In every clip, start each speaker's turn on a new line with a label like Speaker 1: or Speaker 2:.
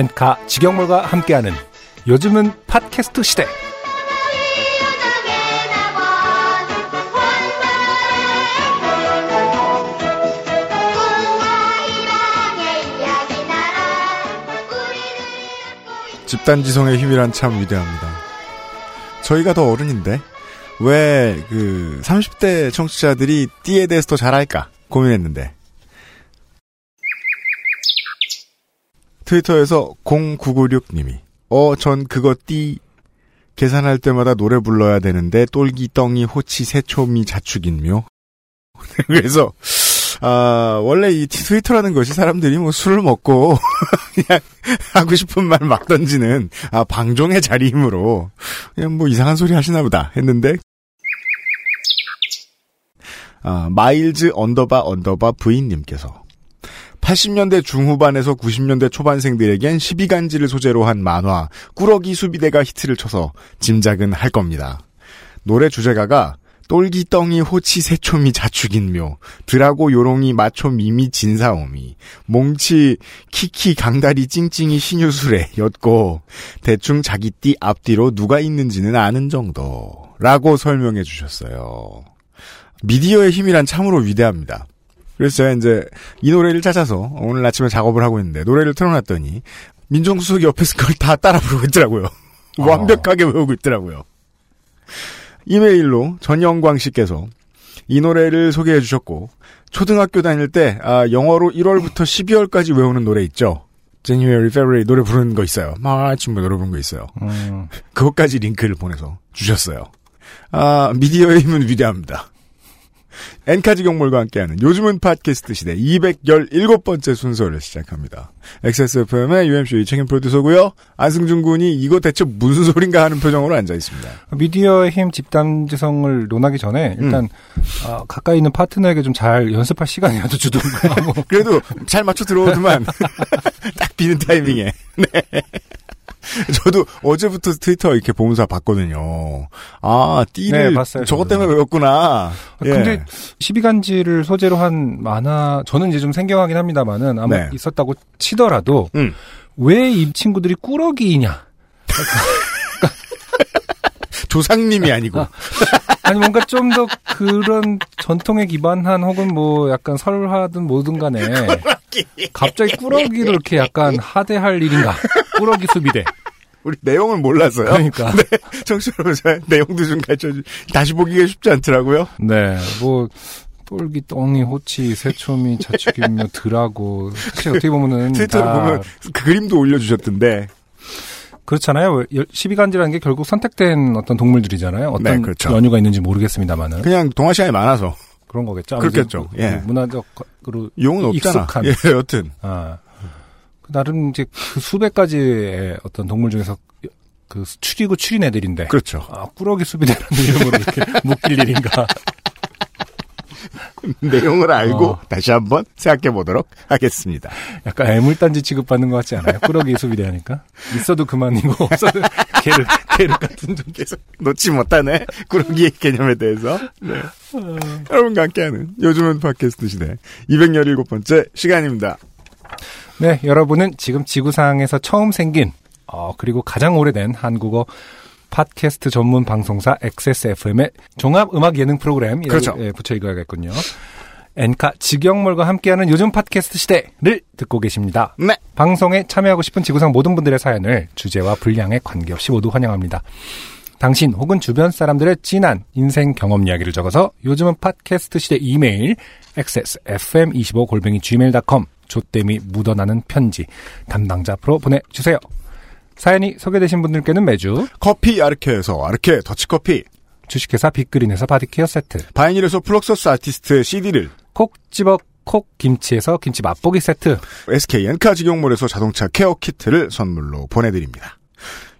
Speaker 1: 엔카 직영몰과 함께하는 요즘은 팟캐스트 시대.
Speaker 2: 집단지성의 힘이란 참 위대합니다. 저희가 더 어른인데 왜 그 30대 청취자들이 띠에 대해서 더 잘할까 고민했는데 트위터에서 0996님이 어 전 그거 띠 계산할 때마다 노래 불러야 되는데 똘기 떵이 호치 새초미 자축인묘. 그래서 아 원래 이 트위터라는 것이 사람들이 뭐 술을 먹고 그냥 하고 싶은 말 막 던지는 아 방종의 자리이므로 그냥 뭐 이상한 소리 하시나 보다 했는데. 아 마일즈 underbar underbar 부인님께서 80년대 중후반에서 90년대 초반생들에겐 12간지를 소재로 한 만화 꾸러기 수비대가 히트를 쳐서 짐작은 할 겁니다. 노래 주제가가 똘기 떵이 호치 새초미 자축인묘 드라고 요롱이 마초 미미 진사오미 몽치 키키 강다리 찡찡이 신유술에 였고 대충 자기 띠 앞뒤로 누가 있는지는 아는 정도라고 설명해 주셨어요. 미디어의 힘이란 참으로 위대합니다. 그래서 제가 이제 이 노래를 찾아서 오늘 아침에 작업을 하고 있는데 노래를 틀어놨더니 민정수석이 옆에서 그걸 다 따라 부르고 있더라고요. 완벽하게 외우고 있더라고요. 이메일로 전영광 씨께서 이 노래를 소개해 주셨고 초등학교 다닐 때 아, 영어로 1월부터 12월까지 외우는 노래 있죠. January, February 노래 부르는 거 있어요. 마침 노래 부르는 거 있어요.
Speaker 1: 음,
Speaker 2: 그것까지 링크를 보내서 주셨어요. 아, 미디어의 힘은 위대합니다. 엔카지 경몰과 함께하는 요즘은 팟캐스트 시대 217번째 순서를 시작합니다. XSFM의 UMC 책임 프로듀서고요. 안승준 군이 이거 대체 무슨 소린가 하는 표정으로 앉아 있습니다.
Speaker 1: 미디어의 힘 집단지성을 논하기 전에 일단 아, 가까이 있는 파트너에게 좀 잘 연습할 시간이라도 주던가 뭐.
Speaker 2: 그래도 잘 맞춰 들어오더만 딱 비는 타이밍에. 네. 저도 어제부터 트위터 이렇게 보면서 봤거든요. 아, 띠를
Speaker 1: 네, 봤어요,
Speaker 2: 저것. 때문에 외웠구나. 예.
Speaker 1: 근데 12간지를 소재로 한 만화 저는 이제 좀 생경하긴 합니다만은 아마
Speaker 2: 네.
Speaker 1: 있었다고 치더라도
Speaker 2: 음.
Speaker 1: 왜이 친구들이 꾸러기이냐?
Speaker 2: 조상님이 아니고.
Speaker 1: 아니 뭔가 좀 더 그런 전통에 기반한 혹은 뭐 약간 설화든 뭐든 간에 갑자기 꾸러기를 이렇게 약간 하대할 일인가? 꾸러기 수비대.
Speaker 2: 우리 내용을 몰라서요.
Speaker 1: 그러니까.
Speaker 2: 네. 청취자 여러분, 내용도 좀 가르쳐 주, 다시 보기가 쉽지 않더라고요.
Speaker 1: 네, 뭐 똘기, 똥이, 호치, 새초미, 자축이며 드라고 사실 어떻게 보면은
Speaker 2: 트위터를
Speaker 1: 다
Speaker 2: 보면 그 그림도 올려주셨던데.
Speaker 1: 그렇잖아요. 12간지라는 게 결국 선택된 어떤 동물들이잖아요. 어떤
Speaker 2: 네, 그렇죠.
Speaker 1: 연유가 있는지 모르겠습니다만은
Speaker 2: 그냥 시간이 많아서.
Speaker 1: 그런 거겠죠.
Speaker 2: 그렇겠죠.
Speaker 1: 아무튼
Speaker 2: 예.
Speaker 1: 그 문화적으로
Speaker 2: 용은 없잖아.
Speaker 1: 익숙한.
Speaker 2: 예, 여튼.
Speaker 1: 아, 그 나름 이제 그 수백 가지의 어떤 동물 중에서 그 추리고 추린 애들인데.
Speaker 2: 그렇죠.
Speaker 1: 아, 꾸러기 수비대라는 이름으로 이렇게 묶일 일인가.
Speaker 2: 내용을 알고
Speaker 1: 어.
Speaker 2: 다시 한번 생각해 보도록 하겠습니다.
Speaker 1: 약간 애물단지 취급받는 것 같지 않아요? 꾸러기 수비대 하니까. 있어도 그만이고, 없어도 개를, 개를 같은 좀.
Speaker 2: 계속 놓지 못하네. 꾸러기의 개념에 대해서. 네. 여러분과 함께하는 요즘은 팟캐스트 시대 217번째 시간입니다.
Speaker 1: 네, 여러분은 지금 지구상에서 처음 생긴, 어, 그리고 가장 오래된 한국어 팟캐스트 전문 방송사 XSFM의 종합 음악 예능 프로그램
Speaker 2: 그렇죠.
Speaker 1: 예, 붙여 읽어야겠군요. 엔카 직영몰과 함께하는 요즘 팟캐스트 시대를 듣고 계십니다.
Speaker 2: 네.
Speaker 1: 방송에 참여하고 싶은 지구상 모든 분들의 사연을 주제와 분량에 관계없이 모두 환영합니다. 당신 혹은 주변 사람들의 진한 인생 경험 이야기를 적어서 요즘은 팟캐스트 시대 이메일 xsfm25골뱅이 gmail.com 조땜이 묻어나는 편지 담당자 앞으로 보내주세요. 사연이 소개되신 분들께는 매주
Speaker 2: 커피 아르케에서 아르케 더치커피,
Speaker 1: 주식회사 빅그린에서 body care 세트,
Speaker 2: 바이닐에서 플럭서스 아티스트의 CD를,
Speaker 1: 콕 집어 콕 김치에서 김치 맛보기 세트,
Speaker 2: SK 엔카 직영몰에서 자동차 care 키트를 선물로 보내드립니다.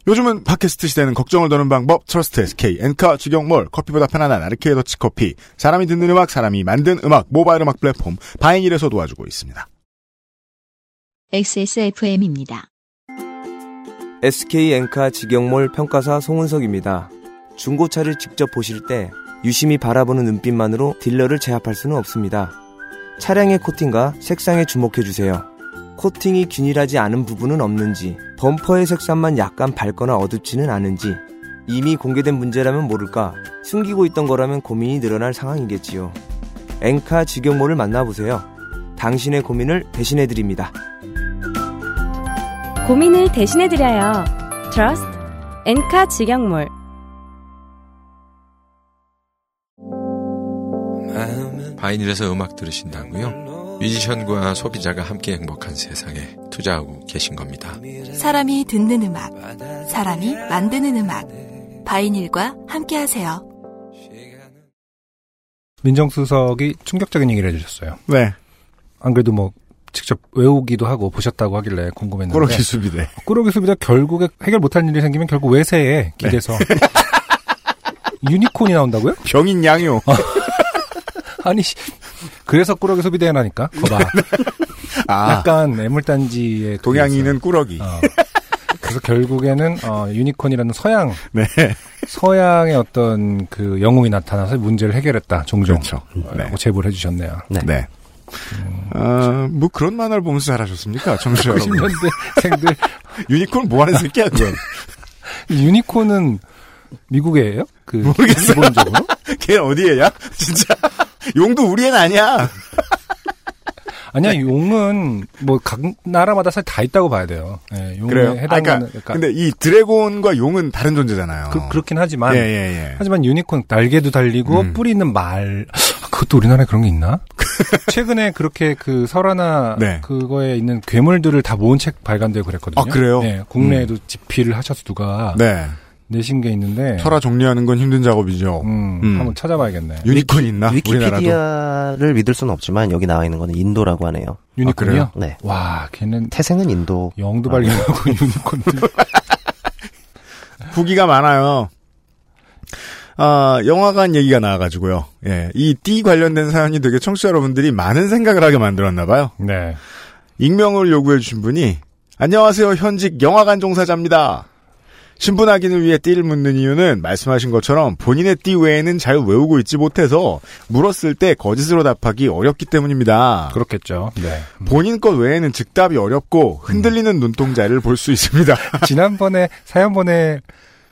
Speaker 2: 요즘은 팟캐스트 시대는 걱정을 더는 방법 trust SK 엔카 직영몰 커피보다 편안한 아르케 더치커피 사람이 듣는 음악 사람이 만든 음악 모바일 음악 플랫폼 바이닐에서 도와주고 있습니다.
Speaker 3: XSFM입니다.
Speaker 4: SK 엔카 직영몰 평가사 송은석입니다. 중고차를 직접 보실 때 유심히 바라보는 눈빛만으로 딜러를 제압할 수는 없습니다. 차량의 코팅과 색상에 주목해 주세요. 코팅이 균일하지 않은 부분은 없는지, 범퍼의 색상만 약간 밝거나 어둡지는 않은지, 이미 공개된 문제라면 모를까, 숨기고 있던 거라면 고민이 늘어날 상황이겠지요. 엔카 직영몰을 만나보세요. 당신의 고민을 대신해 드립니다.
Speaker 5: 고민을 대신해드려요. Trust 엔카 직영몰
Speaker 6: 바이닐에서 음악 들으신다고요? 뮤지션과 소비자가 함께 행복한 세상에 투자하고 계신 겁니다.
Speaker 7: 사람이 듣는 음악, 사람이 만드는 음악. 바이닐과 함께하세요.
Speaker 1: 민정수석이 충격적인 얘기를 해주셨어요.
Speaker 2: 네,
Speaker 1: 안 그래도 뭐 직접 외우기도 하고 보셨다고 하길래 궁금했는데
Speaker 2: 꾸러기 수비대.
Speaker 1: 꾸러기 수비자 결국에 해결 못할 일이 생기면 결국 외세에 기대서 유니콘이 나온다고요?
Speaker 2: 병인 양요.
Speaker 1: 아니 씨. 그래서 꾸러기 수비대 나니까 거봐
Speaker 2: 아,
Speaker 1: 약간 애물단지의
Speaker 2: 동양인은 꾸러기.
Speaker 1: 어. 그래서 결국에는 어, 유니콘이라는 서양
Speaker 2: 네,
Speaker 1: 서양의 어떤 그 영웅이 나타나서 문제를 해결했다 종종
Speaker 2: 그렇죠.
Speaker 1: 어,
Speaker 2: 네.
Speaker 1: 제보를 해주셨네요.
Speaker 2: 네. 어, 뭐 그런 만화를 보면서 잘하셨습니까, 청취자 여러분?
Speaker 1: 90년대 생들
Speaker 2: 유니콘 뭐 하는 새끼야, 그건.
Speaker 1: 유니콘은 미국이에요? 그
Speaker 2: 모르겠어요.
Speaker 1: 기본적으로
Speaker 2: 걔 어디에야? 진짜. 용도 우리 애는 아니야.
Speaker 1: 아니야 용은 뭐 각 나라마다 사실 다 있다고 봐야 돼요. 예, 용에
Speaker 2: 그래요? 아,
Speaker 1: 해당하는
Speaker 2: 그러니까,
Speaker 1: 그러니까
Speaker 2: 근데 이 드래곤과 용은 다른 존재잖아요.
Speaker 1: 그, 그렇긴 하지만
Speaker 2: 예, 예, 예.
Speaker 1: 하지만 유니콘 날개도 달리고
Speaker 2: 음.
Speaker 1: 뿌리 있는 말 그것도 우리나라에 그런 게 있나? 최근에 그렇게 그 설화나
Speaker 2: 네.
Speaker 1: 그거에 있는 괴물들을 다 모은 책 발간되고 그랬거든요.
Speaker 2: 아, 그래요?
Speaker 1: 네, 국내에도 집필을 하셔서 누가
Speaker 2: 네.
Speaker 1: 내신 게 있는데
Speaker 2: 설화 정리하는 건 힘든 작업이죠.
Speaker 1: 음,
Speaker 2: 음.
Speaker 1: 한번 찾아봐야겠네.
Speaker 2: 유니콘 있나?
Speaker 8: 위키피디아를 믿을 수는 없지만 여기 나와 있는 거는 인도라고 하네요.
Speaker 1: 유니콘이요?
Speaker 8: 네.
Speaker 1: 와, 걔는
Speaker 8: 태생은 인도.
Speaker 1: 영도
Speaker 8: 아.
Speaker 1: 발견하고 유니콘들.
Speaker 2: 후기가 많아요. 아, 영화관 얘기가 나와가지고요. 예. 이 띠 관련된 사연이 되게 청취자 여러분들이 많은 생각을 하게 만들었나봐요.
Speaker 1: 네.
Speaker 2: 익명을 요구해주신 분이, 안녕하세요. 현직 영화관 종사자입니다. 신분 확인을 위해 띠를 묻는 이유는 말씀하신 것처럼 본인의 띠 외에는 잘 외우고 있지 못해서 물었을 때 거짓으로 답하기 어렵기 때문입니다.
Speaker 1: 그렇겠죠. 네.
Speaker 2: 본인 것 외에는 즉답이 어렵고 흔들리는 눈동자를 볼 수 있습니다.
Speaker 1: 지난번에 사연 보내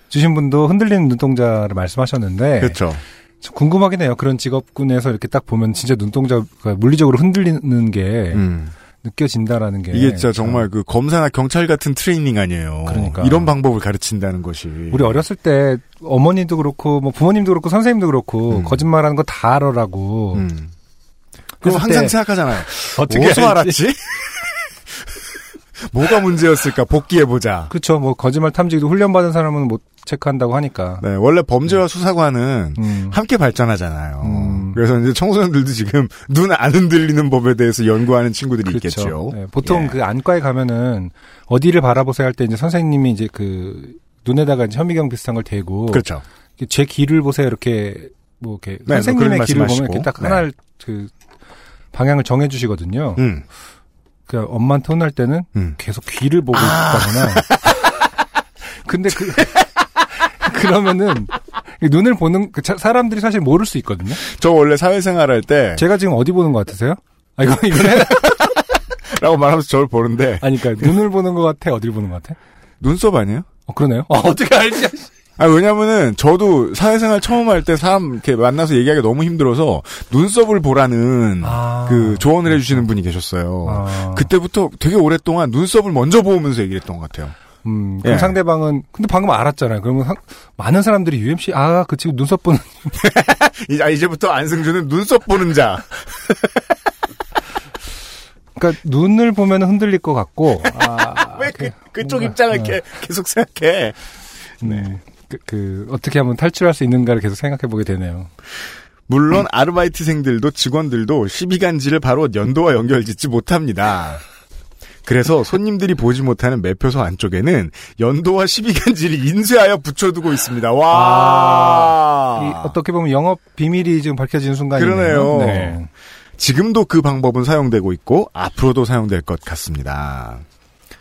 Speaker 1: 주신 분도 흔들리는 눈동자를 말씀하셨는데
Speaker 2: 그렇죠.
Speaker 1: 좀 궁금하긴 해요. 그런 직업군에서 이렇게 딱 보면 진짜 눈동자가 물리적으로 흔들리는 게
Speaker 2: 음.
Speaker 1: 느껴진다라는 게
Speaker 2: 이게 진짜
Speaker 1: 참
Speaker 2: 정말 그 검사나 경찰 같은 트레이닝 아니에요.
Speaker 1: 그러니까.
Speaker 2: 이런 방법을 가르친다는 것이.
Speaker 1: 우리 어렸을 때 어머니도 그렇고 뭐 부모님도 그렇고 선생님도 그렇고
Speaker 2: 음.
Speaker 1: 거짓말하는 거 다 알아라고
Speaker 2: 음. 그럼 항상
Speaker 1: 때
Speaker 2: 생각하잖아요.
Speaker 1: 어떻게?
Speaker 2: 알았지? 뭐가 문제였을까? 복귀해 보자.
Speaker 1: 그렇죠. 뭐 거짓말 탐지기도 훈련 받은 사람은 못 체크한다고 하니까.
Speaker 2: 네, 원래 범죄와 수사관은
Speaker 1: 음.
Speaker 2: 함께 발전하잖아요.
Speaker 1: 음.
Speaker 2: 그래서 이제 청소년들도 지금 눈 안 흔들리는 법에 대해서 연구하는 친구들이 있겠죠.
Speaker 1: 네, 보통
Speaker 2: 예.
Speaker 1: 그 안과에 가면은 어디를 바라보세요 할 때 이제 선생님이 이제 그 눈에다가 이제 현미경 비슷한 걸 대고
Speaker 2: 그렇죠.
Speaker 1: 제 귀를 보세요 이렇게 뭐 이렇게
Speaker 2: 네,
Speaker 1: 선생님의
Speaker 2: 그런
Speaker 1: 귀를 보면. 이렇게 딱
Speaker 2: 네.
Speaker 1: 하나를 그 방향을 정해 주시거든요.
Speaker 2: 음.
Speaker 1: 그 엄마한테 혼날 때는
Speaker 2: 음.
Speaker 1: 계속 귀를 보고
Speaker 2: 아.
Speaker 1: 있다거나. 근데 그 그러면은 눈을 보는 그 자- 사람들이 사실 모를 수 있거든요.
Speaker 2: 저 원래 사회생활 할 때,
Speaker 1: 제가 지금 어디 보는 것 같으세요? 아 이거 이거 해?
Speaker 2: 라고 말하면서 저를 보는데,
Speaker 1: 아니 그러니까 눈을 보는 것 같아, 어디를 보는 것 같아?
Speaker 2: 눈썹 아니에요?
Speaker 1: 어 그러네요. 어, 어떻게 알지?
Speaker 2: 아, 왜냐면은, 저도 사회생활 처음 할 때 사람 이렇게 만나서 얘기하기 너무 힘들어서, 눈썹을 보라는,
Speaker 1: 아.
Speaker 2: 그, 조언을 해주시는 분이 계셨어요.
Speaker 1: 아.
Speaker 2: 그때부터 되게 오랫동안 눈썹을 먼저 보면서 얘기를 했던 것 같아요.
Speaker 1: 음, 그럼
Speaker 2: 예.
Speaker 1: 상대방은 근데 방금 알았잖아요. 그러면 상- 많은 사람들이 UMC 아, 그 친구 눈썹 보는
Speaker 2: 이제, 아, 이제부터 안승준은 눈썹 보는 자.
Speaker 1: 그러니까 눈을 보면 흔들릴 것 같고 아,
Speaker 2: 왜 그, 그쪽
Speaker 1: 뭔가,
Speaker 2: 입장을
Speaker 1: 어.
Speaker 2: 이렇게 계속 생각해?
Speaker 1: 네. 그, 그 어떻게 하면 탈출할 수 있는가를 계속 생각해 보게 되네요.
Speaker 2: 물론 아르바이트생들도 직원들도 12간지를 바로 연도와 연결짓지 못합니다. 그래서 손님들이 보지 못하는 매표소 안쪽에는 연도와 12간지를 인쇄하여 붙여두고 있습니다. 와.
Speaker 1: 이 어떻게 보면 영업 비밀이 지금 밝혀지는 순간이네요.
Speaker 2: 그러네요.
Speaker 1: 네.
Speaker 2: 지금도 그 방법은 사용되고 있고 앞으로도 사용될 것 같습니다.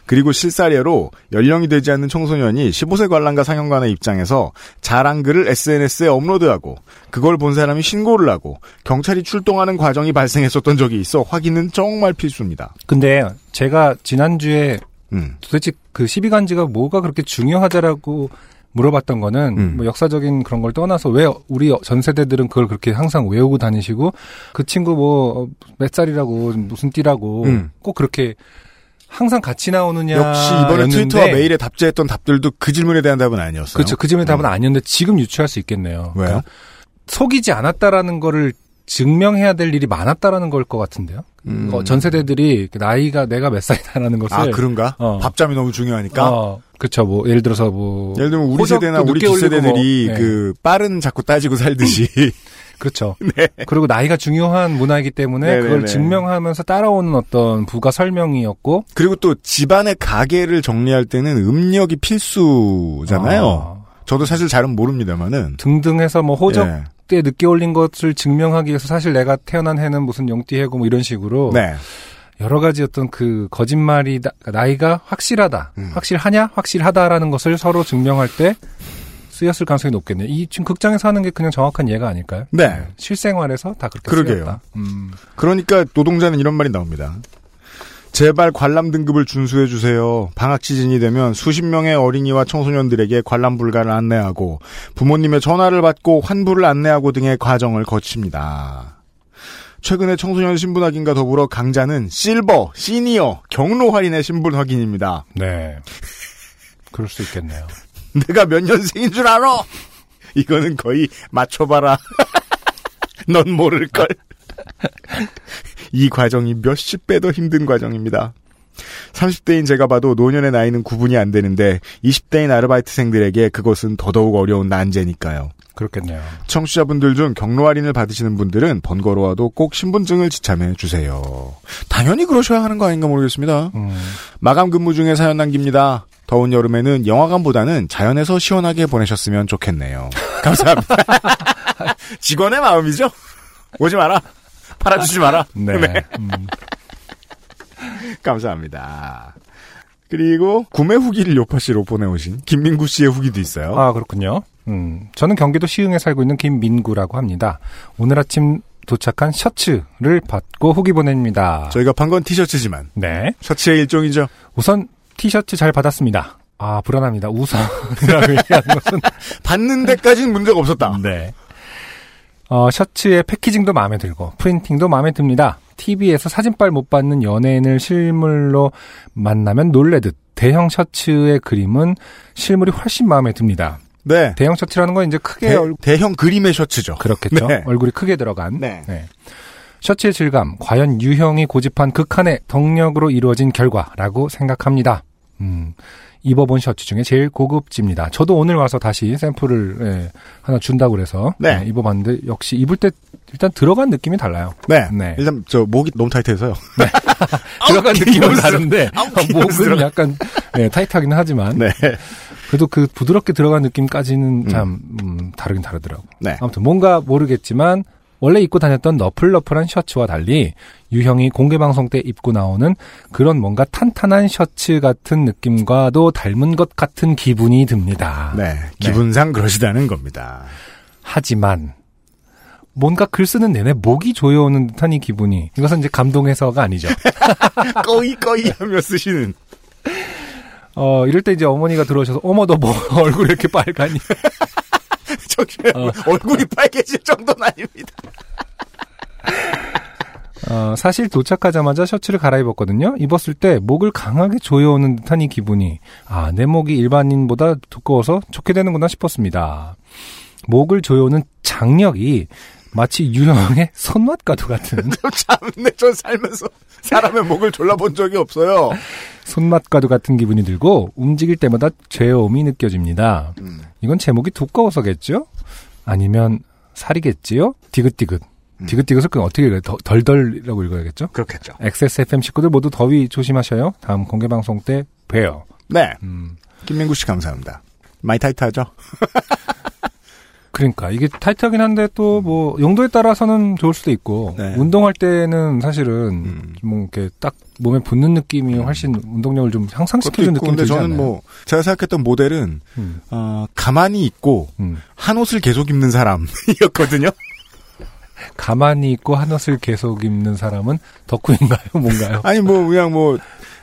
Speaker 2: 그리고 실사례로 연령이 되지 않는 청소년이 15세 관람가 상영관의 입장에서 자랑 글을 SNS에 업로드하고 그걸 본 사람이 신고를 하고 경찰이 출동하는 과정이 발생했었던 적이 있어 확인은 정말 필수입니다.
Speaker 1: 근데 제가 지난주에
Speaker 2: 음.
Speaker 1: 도대체 그 12간지가 뭐가 그렇게 중요하다라고 물어봤던 거는
Speaker 2: 음.
Speaker 1: 뭐 역사적인 그런 걸 떠나서 왜 우리 전 세대들은 그걸 그렇게 항상 외우고 다니시고 그 친구 뭐 몇 살이라고 무슨 띠라고
Speaker 2: 음.
Speaker 1: 꼭 그렇게 항상 같이 나오느냐
Speaker 2: 역시 이번에 트위터와 메일에 답지했던 답들도 그 질문에 대한 답은 아니었어요.
Speaker 1: 그렇죠. 그 질문의 답은 아니었는데 지금 유추할 수 있겠네요.
Speaker 2: 왜요?
Speaker 1: 그러니까 속이지 않았다라는 거를 증명해야 될 일이 많았다라는 걸 것 같은데요.
Speaker 2: 음.
Speaker 1: 어, 전 세대들이 그 나이가 내가 몇 살이다라는 것을
Speaker 2: 아 그런가?
Speaker 1: 어.
Speaker 2: 밥잠이 너무 중요하니까.
Speaker 1: 어, 그렇죠. 뭐 예를 들어서 뭐
Speaker 2: 예를 들면 우리 세대나 우리
Speaker 1: 올리고
Speaker 2: 뒷세대들이
Speaker 1: 뭐, 네.
Speaker 2: 그 빠른 자꾸 따지고 살듯이
Speaker 1: 그렇죠.
Speaker 2: 네.
Speaker 1: 그리고 나이가 중요한 문화이기 때문에
Speaker 2: 네네네.
Speaker 1: 그걸 증명하면서 따라오는 어떤 부가 설명이었고
Speaker 2: 그리고 또 집안의 가게를 정리할 때는 음력이 필수잖아요.
Speaker 1: 아,
Speaker 2: 저도 사실 잘은 모릅니다만은
Speaker 1: 등등해서 뭐 호적
Speaker 2: 예.
Speaker 1: 때 늦게 올린 것을 증명하기 위해서 사실 내가 태어난 해는 무슨 용띠해고 뭐 이런 식으로
Speaker 2: 네.
Speaker 1: 여러 가지 어떤 그 거짓말이 나 이가 확실하다,
Speaker 2: 음.
Speaker 1: 확실하냐, 확실하다라는 것을 서로 증명할 때 쓰였을 가능성이 높겠네요. 이 지금 극장에서 하는 게 그냥 정확한 예가 아닐까요?
Speaker 2: 네.
Speaker 1: 실생활에서 다 그렇게
Speaker 2: 그러게요.
Speaker 1: 쓰였다. 음.
Speaker 2: 그러니까 노동자는 이런 말이 나옵니다. 제발 관람 등급을 준수해 주세요. 방학 시즌이 되면 수십 명의 어린이와 청소년들에게 관람 불가를 안내하고 부모님의 전화를 받고 환불을 안내하고 등의 과정을 거칩니다. 최근에 청소년 신분 확인과 더불어 강자는 실버, 시니어, 경로 할인의 신분 확인입니다.
Speaker 1: 네. 그럴 수 있겠네요.
Speaker 2: 내가 몇 년생인 줄 알아? 이거는 거의 맞춰봐라. 넌 모를걸. 이 과정이 몇십 배 더 힘든 과정입니다. 30대인 제가 봐도 노년의 나이는 구분이 안 되는데 20대인 아르바이트생들에게 그것은 더더욱 어려운 난제니까요.
Speaker 1: 그렇겠네요.
Speaker 2: 청취자분들 중 경로 할인을 받으시는 분들은 번거로워도 꼭 신분증을 지참해 주세요. 당연히 그러셔야 하는 거 아닌가 모르겠습니다.
Speaker 1: 음.
Speaker 2: 마감 근무 중에 사연 남깁니다. 더운 여름에는 영화관보다는 자연에서 시원하게 보내셨으면 좋겠네요. 감사합니다. 직원의 마음이죠? 오지 마라. 팔아주지 마라.
Speaker 1: 네. 음.
Speaker 2: 감사합니다. 그리고 구매 후기를 요파 씨로 보내오신 김민구 씨의 후기도 있어요.
Speaker 1: 아, 그렇군요. 음. 저는 경기도 시흥에 살고 있는 김민구라고 합니다. 오늘 아침 도착한 셔츠를 받고 후기 보냅니다.
Speaker 2: 저희가 판 건 티셔츠지만
Speaker 1: 네.
Speaker 2: 셔츠의 일종이죠.
Speaker 1: 우선 티셔츠 잘 받았습니다. 아, 불안합니다. 우선이라고 얘기하는 것은.
Speaker 2: 받는 데까지는 문제가 없었다.
Speaker 1: 네. 어, 셔츠의 패키징도 마음에 들고, 프린팅도 마음에 듭니다. TV에서 사진빨 못 받는 연예인을 실물로 만나면 놀래듯 대형 셔츠의 그림은 실물이 훨씬 마음에 듭니다.
Speaker 2: 네.
Speaker 1: 대형 셔츠라는 건 이제 크게
Speaker 2: 대,
Speaker 1: 얼,
Speaker 2: 대형 그림의 셔츠죠.
Speaker 1: 그렇겠죠.
Speaker 2: 네.
Speaker 1: 얼굴이 크게 들어간.
Speaker 2: 네.
Speaker 1: 셔츠의 질감, 과연 유형이 고집한 극한의 덕력으로 이루어진 결과라고 생각합니다. 음, 입어본 셔츠 중에 제일 고급집니다. 저도 오늘 와서 다시 샘플을 예, 하나 준다고 그래서
Speaker 2: 네.
Speaker 1: 예, 입어봤는데 역시 입을 때 일단 들어간 느낌이 달라요.
Speaker 2: 네.
Speaker 1: 네.
Speaker 2: 일단 저 목이 너무 타이트해서요.
Speaker 1: 들어간
Speaker 2: 아우,
Speaker 1: 느낌은. 다른데
Speaker 2: 아우,
Speaker 1: 목은. 약간 예, 타이트하긴 하지만
Speaker 2: 네.
Speaker 1: 그래도 그 부드럽게 들어간 느낌까지는 참 음, 다르긴 다르더라고.
Speaker 2: 네.
Speaker 1: 아무튼 뭔가 모르겠지만 원래 입고 다녔던 너플너플한 셔츠와 달리 유형이 공개 방송 때 입고 나오는 그런 뭔가 탄탄한 셔츠 같은 느낌과도 닮은 것 같은 기분이 듭니다.
Speaker 2: 네. 기분상 그러시다는 겁니다.
Speaker 1: 하지만 뭔가 글 쓰는 내내 목이 조여오는 듯한 이 기분이 이것은 이제 감동해서가 아니죠.
Speaker 2: 꺼이 꺼이 하며 쓰시는.
Speaker 1: 어 이럴 때 이제 어머니가 들어오셔서 어머 너 뭐 얼굴 이렇게 빨가니?
Speaker 2: 저기
Speaker 1: 어.
Speaker 2: 얼굴이 빨개질 정도는 아닙니다.
Speaker 1: 어, 사실 도착하자마자 셔츠를 갈아입었거든요. 입었을 때 목을 강하게 조여오는 듯한 이 기분이 아, 내 목이 일반인보다 두꺼워서 좋게 되는구나 싶었습니다. 목을 조여오는 장력이 마치 유형의 손맛과도 같은
Speaker 2: 참네, 전 살면서 사람의 목을 졸라본 적이 없어요.
Speaker 1: 손맛과도 같은 기분이 들고 움직일 때마다 죄어움이 느껴집니다.
Speaker 2: 음.
Speaker 1: 이건 제목이 두꺼워서겠죠? 아니면 살이겠지요? 디귿디귿.
Speaker 2: 음.
Speaker 1: 디귿디귿을 그럼 어떻게 읽어요? 더- 덜덜이라고 읽어야겠죠?
Speaker 2: 그렇겠죠.
Speaker 1: XSFM 식구들 모두 더위 조심하셔요. 다음 공개방송 때 봬요.
Speaker 2: 네.
Speaker 1: 음.
Speaker 2: 김민구 씨 감사합니다. 많이 타이트하죠?
Speaker 1: 그러니까 이게 타이트하긴 한데 또 뭐 용도에 따라서는 좋을 수도 있고
Speaker 2: 네.
Speaker 1: 운동할 때는 사실은
Speaker 2: 음.
Speaker 1: 뭐 이렇게 딱 몸에 붙는 느낌이 훨씬 운동력을 좀 향상시켜주는
Speaker 2: 있고,
Speaker 1: 느낌이
Speaker 2: 근데 저는
Speaker 1: 않나요?
Speaker 2: 뭐, 제가 생각했던 모델은,
Speaker 1: 음,
Speaker 2: 어, 가만히 있고,
Speaker 1: 음.
Speaker 2: 한 옷을 계속 입는 사람이었거든요.
Speaker 1: 가만히 있고 한 옷을 계속 입는 사람은 덕후인가요? 뭔가요?
Speaker 2: 아니, 뭐, 그냥 뭐,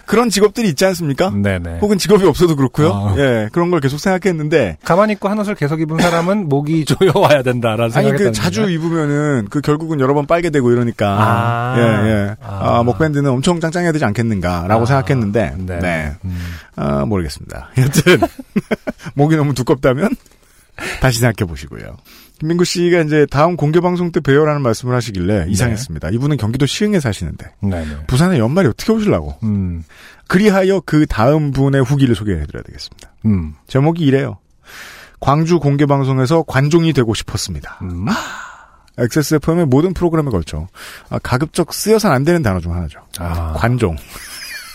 Speaker 2: 그런 직업들이 있지 않습니까?
Speaker 1: 네네.
Speaker 2: 혹은 직업이 없어도 그렇고요.
Speaker 1: 아.
Speaker 2: 예, 그런 걸 계속 생각했는데,
Speaker 1: 가만히 있고 한 옷을 계속 입은 사람은 목이 조여와야 된다라는
Speaker 2: 아니,
Speaker 1: 생각이
Speaker 2: 그 자주 입으면은, 그 결국은 여러 번 빨게 되고 이러니까,
Speaker 1: 아.
Speaker 2: 예, 예.
Speaker 1: 아.
Speaker 2: 아, 목밴드는 엄청 짱짱해야 되지 않겠는가라고
Speaker 1: 아.
Speaker 2: 생각했는데,
Speaker 1: 네.
Speaker 2: 네.
Speaker 1: 음.
Speaker 2: 아, 모르겠습니다. 여튼, 목이 너무 두껍다면, 다시 생각해 보시고요. 김민구 씨가 이제 다음 공개 방송 때 봬요라는 말씀을 하시길래 이상했습니다. 이분은 경기도 시흥에 사시는데,
Speaker 1: 네네.
Speaker 2: 부산에 연말에 어떻게 오시려고.
Speaker 1: 음,
Speaker 2: 그리하여 그 다음 분의 후기를 소개해드려야 되겠습니다.
Speaker 1: 음,
Speaker 2: 제목이 이래요. 광주 공개 방송에서 관종이 되고 싶었습니다.
Speaker 1: 음.
Speaker 2: XSFM의 모든 프로그램에 걸쳐 아, 가급적 쓰여선 안 되는 단어 중 하나죠.
Speaker 1: 아,
Speaker 2: 관종.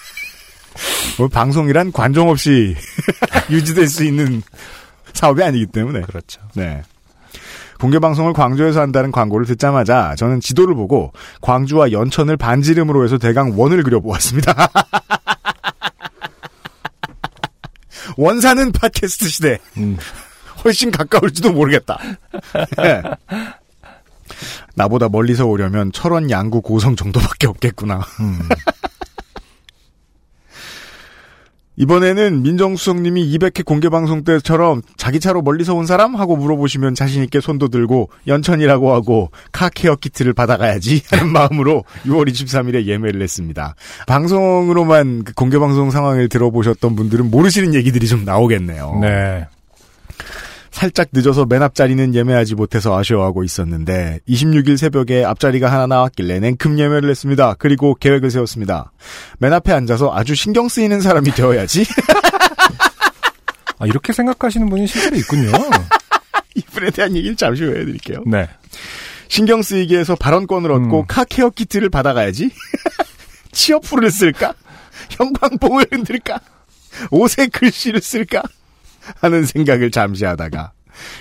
Speaker 2: 뭐 방송이란 관종 없이 유지될 수 있는 사업이 아니기 때문에.
Speaker 1: 그렇죠.
Speaker 2: 네. 공개 방송을 광주에서 한다는 광고를 듣자마자 저는 지도를 보고 광주와 연천을 반지름으로 해서 대강 원을 그려보았습니다. 원사는 팟캐스트 시대.
Speaker 1: 음,
Speaker 2: 훨씬 가까울지도 모르겠다. 예. 나보다 멀리서 오려면 철원 양구 고성 정도밖에 없겠구나.
Speaker 1: 음.
Speaker 2: 이번에는 민정수석님이 200회 공개방송 때처럼 자기 차로 멀리서 온 사람? 하고 물어보시면 자신있게 손도 들고 연천이라고 하고 카케어 키트를 받아가야지 하는 마음으로 6월 23일에 예매를 했습니다. 방송으로만 그 공개방송 상황을 들어보셨던 분들은 모르시는 얘기들이 좀 나오겠네요.
Speaker 1: 네.
Speaker 2: 살짝 늦어서 맨 앞자리는 예매하지 못해서 아쉬워하고 있었는데 26일 새벽에 앞자리가 하나 나왔길래 냉큼 예매를 했습니다. 그리고 계획을 세웠습니다. 맨 앞에 앉아서 아주 신경 쓰이는 사람이 되어야지.
Speaker 1: 아, 이렇게 생각하시는 분이 실제로 있군요.
Speaker 2: 이분에 대한 얘기를 잠시 후에 해드릴게요.
Speaker 1: 네.
Speaker 2: 신경 쓰이게 해서 발언권을 얻고
Speaker 1: 음.
Speaker 2: 카케어 키트를 받아가야지. 치어풀을 쓸까? 형광봉을 흔들까? 옷에 글씨를 쓸까? 하는 생각을 잠시 하다가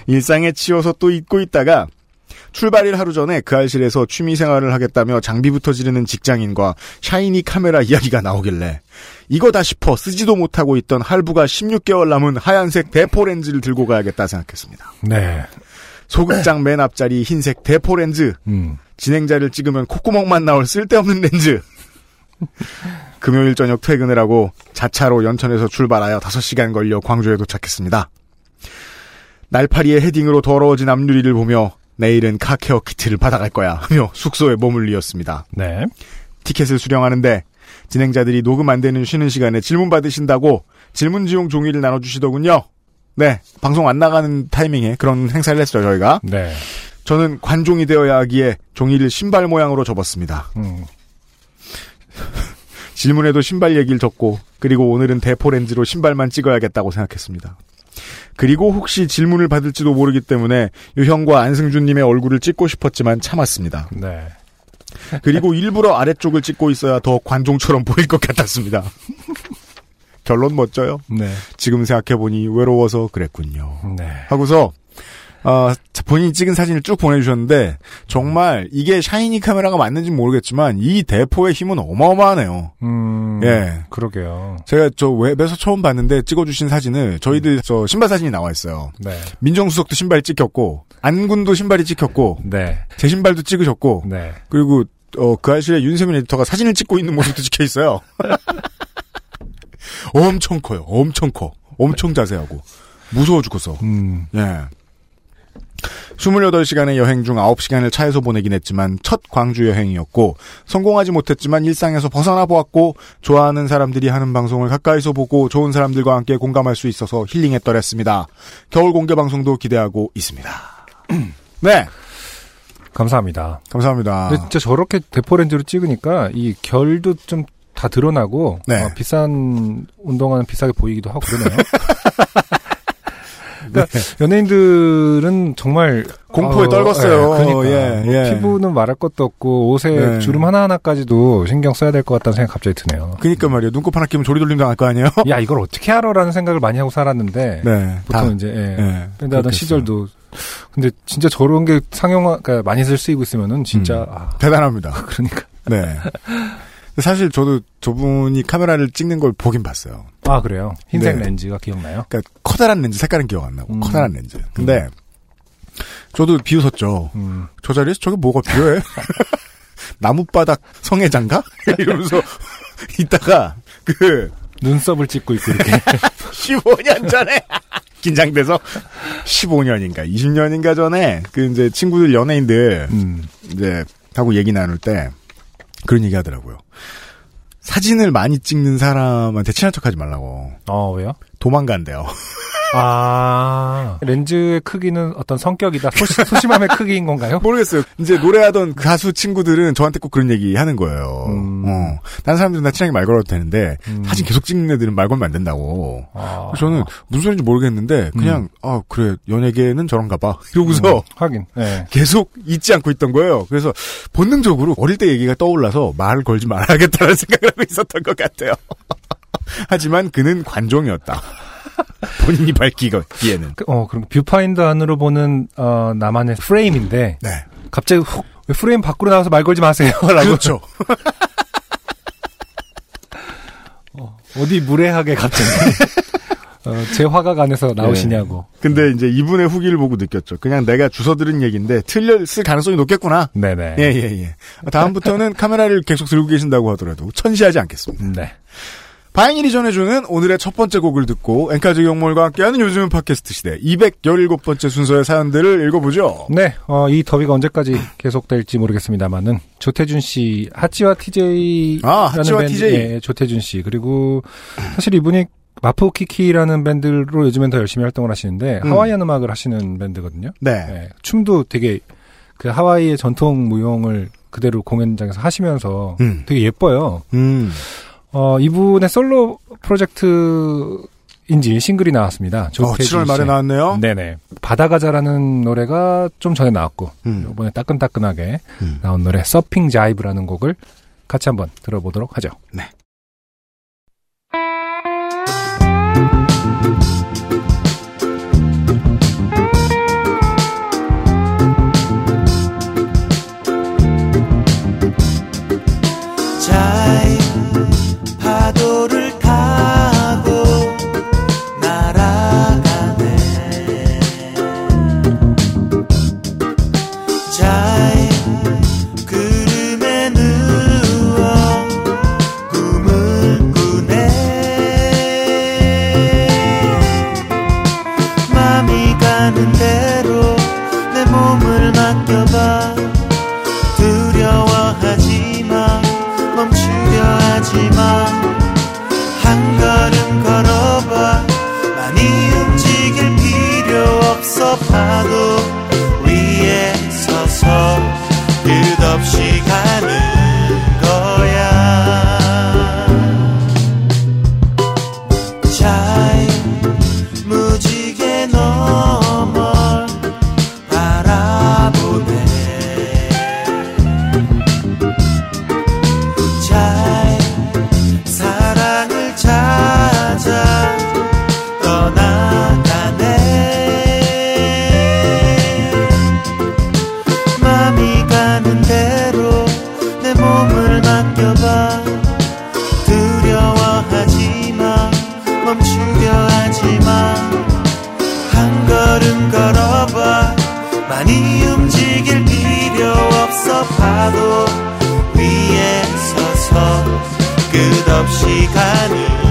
Speaker 2: 일상에 치여서 또 잊고 있다가 출발일 하루 전에 그 알실에서 취미 생활을 하겠다며 장비부터 지르는 직장인과 샤이니 카메라 이야기가 나오길래 이거다 싶어 쓰지도 못하고 있던 할부가 16개월 남은 하얀색 대포 렌즈를 들고 가야겠다 생각했습니다.
Speaker 1: 네.
Speaker 2: 소극장 맨 앞자리 흰색 대포 렌즈
Speaker 1: 음.
Speaker 2: 진행자를 찍으면 콧구멍만 나올 쓸데없는 렌즈. 금요일 저녁 퇴근을 하고 자차로 연천에서 출발하여 5시간 걸려 광주에 도착했습니다. 날파리의 헤딩으로 더러워진 앞유리를 보며 내일은 카케어 키트를 받아갈 거야 하며 숙소에 머물리었습니다.
Speaker 1: 네.
Speaker 2: 티켓을 수령하는데 진행자들이 녹음 안 되는 쉬는 시간에 질문 받으신다고 질문지용 종이를 나눠주시더군요. 네, 방송 안 나가는 타이밍에 그런 행사를 했어요, 저희가.
Speaker 1: 네.
Speaker 2: 저는 관종이 되어야 하기에 종이를 신발 모양으로 접었습니다.
Speaker 1: 음.
Speaker 2: 질문에도 신발 얘기를 적고 그리고 오늘은 대포 렌즈로 신발만 찍어야겠다고 생각했습니다. 그리고 혹시 질문을 받을지도 모르기 때문에 유형과 안승준님의 얼굴을 찍고 싶었지만 참았습니다.
Speaker 1: 네.
Speaker 2: 그리고 일부러 아래쪽을 찍고 있어야 더 관종처럼 보일 것 같았습니다. 결론 멋져요.
Speaker 1: 네.
Speaker 2: 지금 생각해보니 외로워서 그랬군요.
Speaker 1: 네.
Speaker 2: 하고서 어, 본인이 찍은 사진을 쭉 보내주셨는데 정말 이게 샤이니 카메라가 맞는지 는 모르겠지만 이 대포의 힘은 어마어마하네요.
Speaker 1: 음.
Speaker 2: 예.
Speaker 1: 그러게요.
Speaker 2: 제가 저 웹에서 처음 봤는데 찍어주신 사진을 저희들 저 신발 사진이 나와 있어요.
Speaker 1: 네.
Speaker 2: 민정수석도 신발이 찍혔고 안군도 신발이 찍혔고
Speaker 1: 네.
Speaker 2: 제 신발도 찍으셨고
Speaker 1: 네.
Speaker 2: 그리고 어, 그 아실에 윤세민 에디터가 사진을 찍고 있는 모습도 찍혀 있어요. 엄청 커요. 엄청 커. 엄청 자세하고 무서워 죽겠어.
Speaker 1: 음.
Speaker 2: 예. 28시간의 여행 중 9시간을 차에서 보내긴 했지만 첫 광주 여행이었고 성공하지 못했지만 일상에서 벗어나 보았고 좋아하는 사람들이 하는 방송을 가까이서 보고 좋은 사람들과 함께 공감할 수 있어서 힐링했더랬습니다. 겨울 공개 방송도 기대하고 있습니다. 네.
Speaker 1: 감사합니다.
Speaker 2: 감사합니다.
Speaker 1: 근데 진짜 저렇게 대포 렌즈로 찍으니까 이 결도 좀 다 드러나고
Speaker 2: 네.
Speaker 1: 어, 비싼 운동화는 비싸게 보이기도 하고 그러네요. 그러니까 연예인들은 정말
Speaker 2: 공포에
Speaker 1: 어,
Speaker 2: 떨궜어요.
Speaker 1: 예, 그러니까
Speaker 2: 예,
Speaker 1: 뭐
Speaker 2: 예.
Speaker 1: 피부는 말할 것도 없고 옷에
Speaker 2: 네.
Speaker 1: 주름 하나 하나까지도 신경 써야 될 것 같다는 생각 이 갑자기 드네요.
Speaker 2: 그니까 말이에요. 눈곱 하나 끼면 조리돌림 당할 거 아니에요?
Speaker 1: 야 이걸 어떻게 하러라는 생각을 많이 하고 살았는데
Speaker 2: 네.
Speaker 1: 보통
Speaker 2: 다.
Speaker 1: 이제 예,
Speaker 2: 예,
Speaker 1: 밴드 하던
Speaker 2: 그렇겠어요.
Speaker 1: 시절도 근데 진짜 저런 게 상용화 그러니까 많이 쓸 쓰이고 있으면은 진짜
Speaker 2: 음.
Speaker 1: 아,
Speaker 2: 대단합니다.
Speaker 1: 그러니까
Speaker 2: 네. 사실 저도 저분이 카메라를 찍는 걸 보긴 봤어요.
Speaker 1: 아 그래요 흰색
Speaker 2: 네.
Speaker 1: 렌즈가 기억나요?
Speaker 2: 그러니까 커다란 렌즈 색깔은 기억 안 나고
Speaker 1: 음.
Speaker 2: 커다란 렌즈. 근데 저도 비웃었죠.
Speaker 1: 음.
Speaker 2: 저 자리에서 저게 뭐가 필요해? 나무바닥 성애장가? 이러면서 있다가 그
Speaker 1: 눈썹을 찍고 있고 이렇게
Speaker 2: 15년 전에 긴장돼서 15년인가 20년인가 전에 그 이제 친구들 연예인들
Speaker 1: 음.
Speaker 2: 이제 하고 얘기 나눌 때 그런 얘기 하더라고요. 사진을 많이 찍는 사람한테 친한 척하지 말라고
Speaker 1: 어 왜요?
Speaker 2: 도망간대요.
Speaker 1: 아 렌즈의 크기는 어떤 성격이다 소시, 소심 함의 크기인 건가요?
Speaker 2: 모르겠어요. 이제 노래하던 그 가수 친구들은 저한테 꼭 그런 얘기 하는 거예요.
Speaker 1: 음.
Speaker 2: 어. 다른 사람들은 나 친하게 말 걸어도 되는데
Speaker 1: 음.
Speaker 2: 사진 계속 찍는 애들은 말 걸면 안 된다고.
Speaker 1: 아.
Speaker 2: 저는 무슨 소리인지 모르겠는데 그냥 아 그래 연예계는 저런가 봐 이러고서
Speaker 1: 음, 하긴 예.
Speaker 2: 계속 잊지 않고 있던 거예요. 그래서 본능적으로 어릴 때 얘기가 떠올라서 말을 걸지 말아야겠다는 생각을 하고 있었던 것 같아요. 하지만 그는 관종이었다. 본인이 밝히기에는.
Speaker 1: 그, 어 그럼 뷰파인더 안으로 보는 어 나만의 프레임인데
Speaker 2: 네.
Speaker 1: 갑자기 훅 왜 프레임 밖으로 나와서 말 걸지 마세요 라고
Speaker 2: 그렇죠.
Speaker 1: 어디 무례하게 갑자기 어, 제 화각 안에서 나오시냐고.
Speaker 2: 근데 이제 이분의 후기를 보고 느꼈죠. 그냥 내가 주워 들은 얘기인데 틀렸을 가능성이 높겠구나.
Speaker 1: 네네.
Speaker 2: 예, 예, 예. 다음부터는 카메라를 계속 들고 계신다고 하더라도 천시하지 않겠습니다.
Speaker 1: 네.
Speaker 2: 바인일이 전해주는 오늘의 첫 번째 곡을 듣고 엔카즈 경몰과 함께하는 요즘은 팟캐스트 시대 217번째 순서의 사연들을 읽어보죠.
Speaker 1: 네, 어, 이 더위가 언제까지 계속될지 모르겠습니다만은 조태준 씨, 하치와 TJ
Speaker 2: 아, 하치와 TJ.
Speaker 1: 예, 조태준 씨 그리고 사실 이분이 마포키키라는 밴드로 요즘엔 더 열심히 활동을 하시는데
Speaker 2: 음.
Speaker 1: 하와이안 음악을 하시는 밴드거든요.
Speaker 2: 네.
Speaker 1: 예, 춤도 되게 그 하와이의 전통 무용을 그대로 공연장에서 하시면서
Speaker 2: 음.
Speaker 1: 되게 예뻐요.
Speaker 2: 음.
Speaker 1: 어, 이분의 솔로 프로젝트인지 싱글이 나왔습니다.
Speaker 2: 어,
Speaker 1: 조태준
Speaker 2: 7월 말에. 나왔네요.
Speaker 1: 네네. 바다가자라는 노래가 좀 전에 나왔고,
Speaker 2: 음.
Speaker 1: 이번에 따끈따끈하게
Speaker 2: 음.
Speaker 1: 나온 노래, 서핑 자이브라는 곡을 같이 한번 들어보도록 하죠.
Speaker 2: 네.
Speaker 9: 많이 움직일 필요 없어 파도 위에 서서 끝없이 가는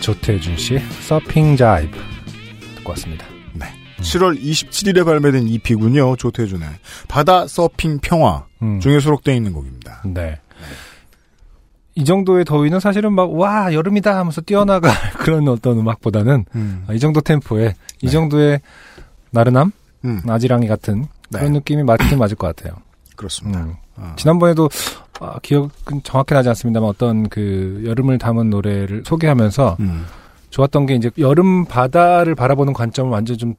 Speaker 1: 조태준 씨의 서핑 자이브 듣고 왔습니다.
Speaker 2: 네. 7월 27일에 발매된 EP군요. 조태준의 바다 서핑 평화
Speaker 1: 음.
Speaker 2: 중에 수록되어 있는 곡입니다.
Speaker 1: 네. 이 정도의 더위는 사실은 막, 와, 여름이다 하면서 뛰어나갈 그런 어떤 음악보다는
Speaker 2: 음.
Speaker 1: 이 정도 템포에 이 정도의 나른함?
Speaker 2: 음.
Speaker 1: 아지랑이 같은 그런
Speaker 2: 네.
Speaker 1: 느낌이 맞긴 맞을 것 같아요.
Speaker 2: 그렇습니다.
Speaker 1: 음.
Speaker 2: 아.
Speaker 1: 지난번에도 아, 기억은 정확히 나지 않습니다만 어떤 그 여름을 담은 노래를 소개하면서
Speaker 2: 음.
Speaker 1: 좋았던 게 이제 여름 바다를 바라보는 관점을 완전 좀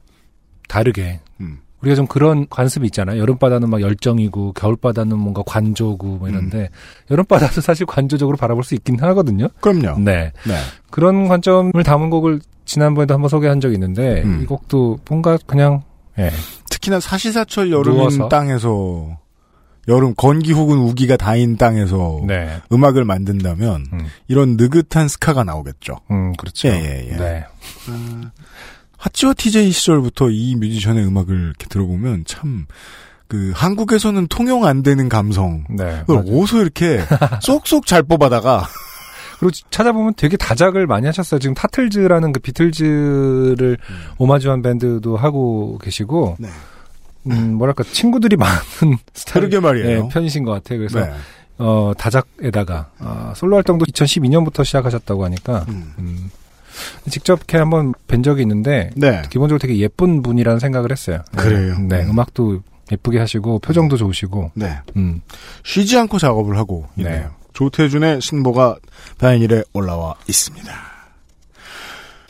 Speaker 1: 다르게
Speaker 2: 음.
Speaker 1: 우리가 좀 그런 관습이 있잖아요. 여름 바다는 막 열정이고 겨울 바다는 뭔가 관조고 뭐 이런데 여름 바다도 사실 관조적으로 바라볼 수 있긴 하거든요.
Speaker 2: 그럼요.
Speaker 1: 네.
Speaker 2: 네.
Speaker 1: 그런 관점을 담은 곡을 지난번에도 한번 소개한 적이 있는데
Speaker 2: 음.
Speaker 1: 이 곡도 뭔가 그냥 예.
Speaker 2: 특히나 사시사철 여름인
Speaker 1: 누워서.
Speaker 2: 땅에서 여름 건기 혹은 우기가 다인 땅에서
Speaker 1: 네.
Speaker 2: 음악을 만든다면
Speaker 1: 음.
Speaker 2: 이런 느긋한 스카가 나오겠죠.
Speaker 1: 음, 그렇죠.
Speaker 2: 예, 예, 예.
Speaker 1: 네.
Speaker 2: 하치와 TJ 시절부터 이 뮤지션의 음악을 이렇게 들어보면 참, 그, 한국에서는 통용 안 되는 감성.
Speaker 1: 네.
Speaker 2: 어디서 이렇게 쏙쏙 잘 뽑아다가,
Speaker 1: 그리고 찾아보면 되게 다작을 많이 하셨어요. 지금 타틀즈라는 그 비틀즈를 오마주한 밴드도 하고 계시고,
Speaker 2: 네.
Speaker 1: 음, 뭐랄까, 친구들이 많은 스타일.
Speaker 2: 그러게 말이에요.
Speaker 1: 예, 편이신 것 같아요. 그래서,
Speaker 2: 네.
Speaker 1: 어, 다작에다가, 아, 솔로 활동도 2012년부터 시작하셨다고 하니까,
Speaker 2: 음.
Speaker 1: 음, 직접 이렇게 한번 뵌 적이 있는데,
Speaker 2: 네.
Speaker 1: 기본적으로 되게 예쁜 분이라는 생각을 했어요. 네.
Speaker 2: 그래요?
Speaker 1: 네,
Speaker 2: 음.
Speaker 1: 음악도 예쁘게 하시고, 표정도 좋으시고,
Speaker 2: 네.
Speaker 1: 음,
Speaker 2: 쉬지 않고 작업을 하고 있네요.
Speaker 1: 네.
Speaker 2: 조태준의 신보가 다인일에 올라와 있습니다.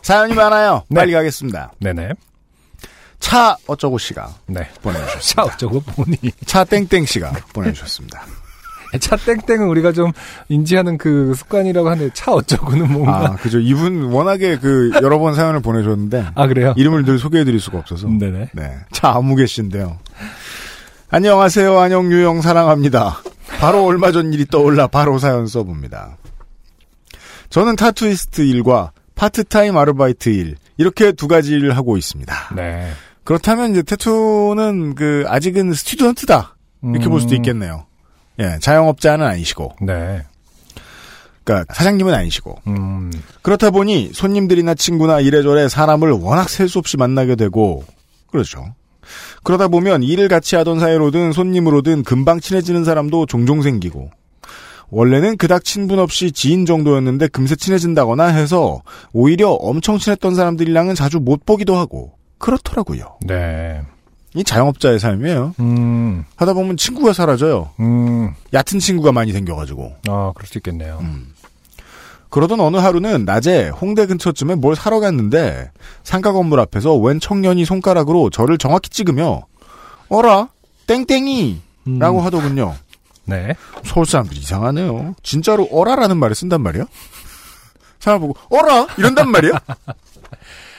Speaker 2: 사연이 많아요.
Speaker 1: 네.
Speaker 2: 빨리 가겠습니다.
Speaker 1: 네네.
Speaker 2: 차 어쩌고 씨가
Speaker 1: 네.
Speaker 2: 보내주셨습니다.
Speaker 1: 차 어쩌고 보니.
Speaker 2: 차 땡땡 씨가 보내주셨습니다.
Speaker 1: 차 땡땡은 우리가 좀 인지하는 그 습관이라고 하는데 차 어쩌고는 뭔가.
Speaker 2: 아, 그죠. 이분 워낙에 그 여러 번 사연을 보내줬는데
Speaker 1: 아, 그래요?
Speaker 2: 이름을 늘 소개해드릴 수가 없어서.
Speaker 1: 네네.
Speaker 2: 네. 차 아무개 씨인데요. 안녕하세요. 안녕 유영 사랑합니다. 바로 얼마 전 일이 떠올라 바로 사연 써봅니다. 저는 타투이스트 일과 파트타임 아르바이트 일 이렇게 두 가지 일을 하고 있습니다.
Speaker 1: 네.
Speaker 2: 그렇다면 이제 tattoo는 그 아직은 student다 이렇게 볼 수도 있겠네요. 예, 자영업자는 아니시고,
Speaker 1: 네.
Speaker 2: 그러니까 사장님은 아니시고
Speaker 1: 음,
Speaker 2: 그렇다 보니 손님들이나 친구나 이래저래 사람을 워낙 셀 수 없이 만나게 되고 그렇죠. 그러다 보면 일을 같이 하던 사이로든 손님으로든 금방 친해지는 사람도 종종 생기고 원래는 그닥 친분 없이 지인 정도였는데 금세 친해진다거나 해서 오히려 엄청 친했던 사람들이랑은 자주 못 보기도 하고 그렇더라고요.
Speaker 1: 네.
Speaker 2: 이 자영업자의 삶이에요.
Speaker 1: 음,
Speaker 2: 하다 보면 친구가 사라져요.
Speaker 1: 음,
Speaker 2: 얕은 친구가 많이 생겨가지고.
Speaker 1: 아, 그럴 수 있겠네요.
Speaker 2: 음. 그러던 어느 하루는 낮에 홍대 근처쯤에 뭘 사러 갔는데 상가 건물 앞에서 웬 청년이 손가락으로 저를 정확히 찍으며 어라 땡땡이
Speaker 1: 음.
Speaker 2: 라고 하더군요.
Speaker 1: 네.
Speaker 2: 서울 사람들 이상하네요. 진짜로 어라라는 말을 쓴단 말이에요? 사람 보고 어라 이런단 말이에요?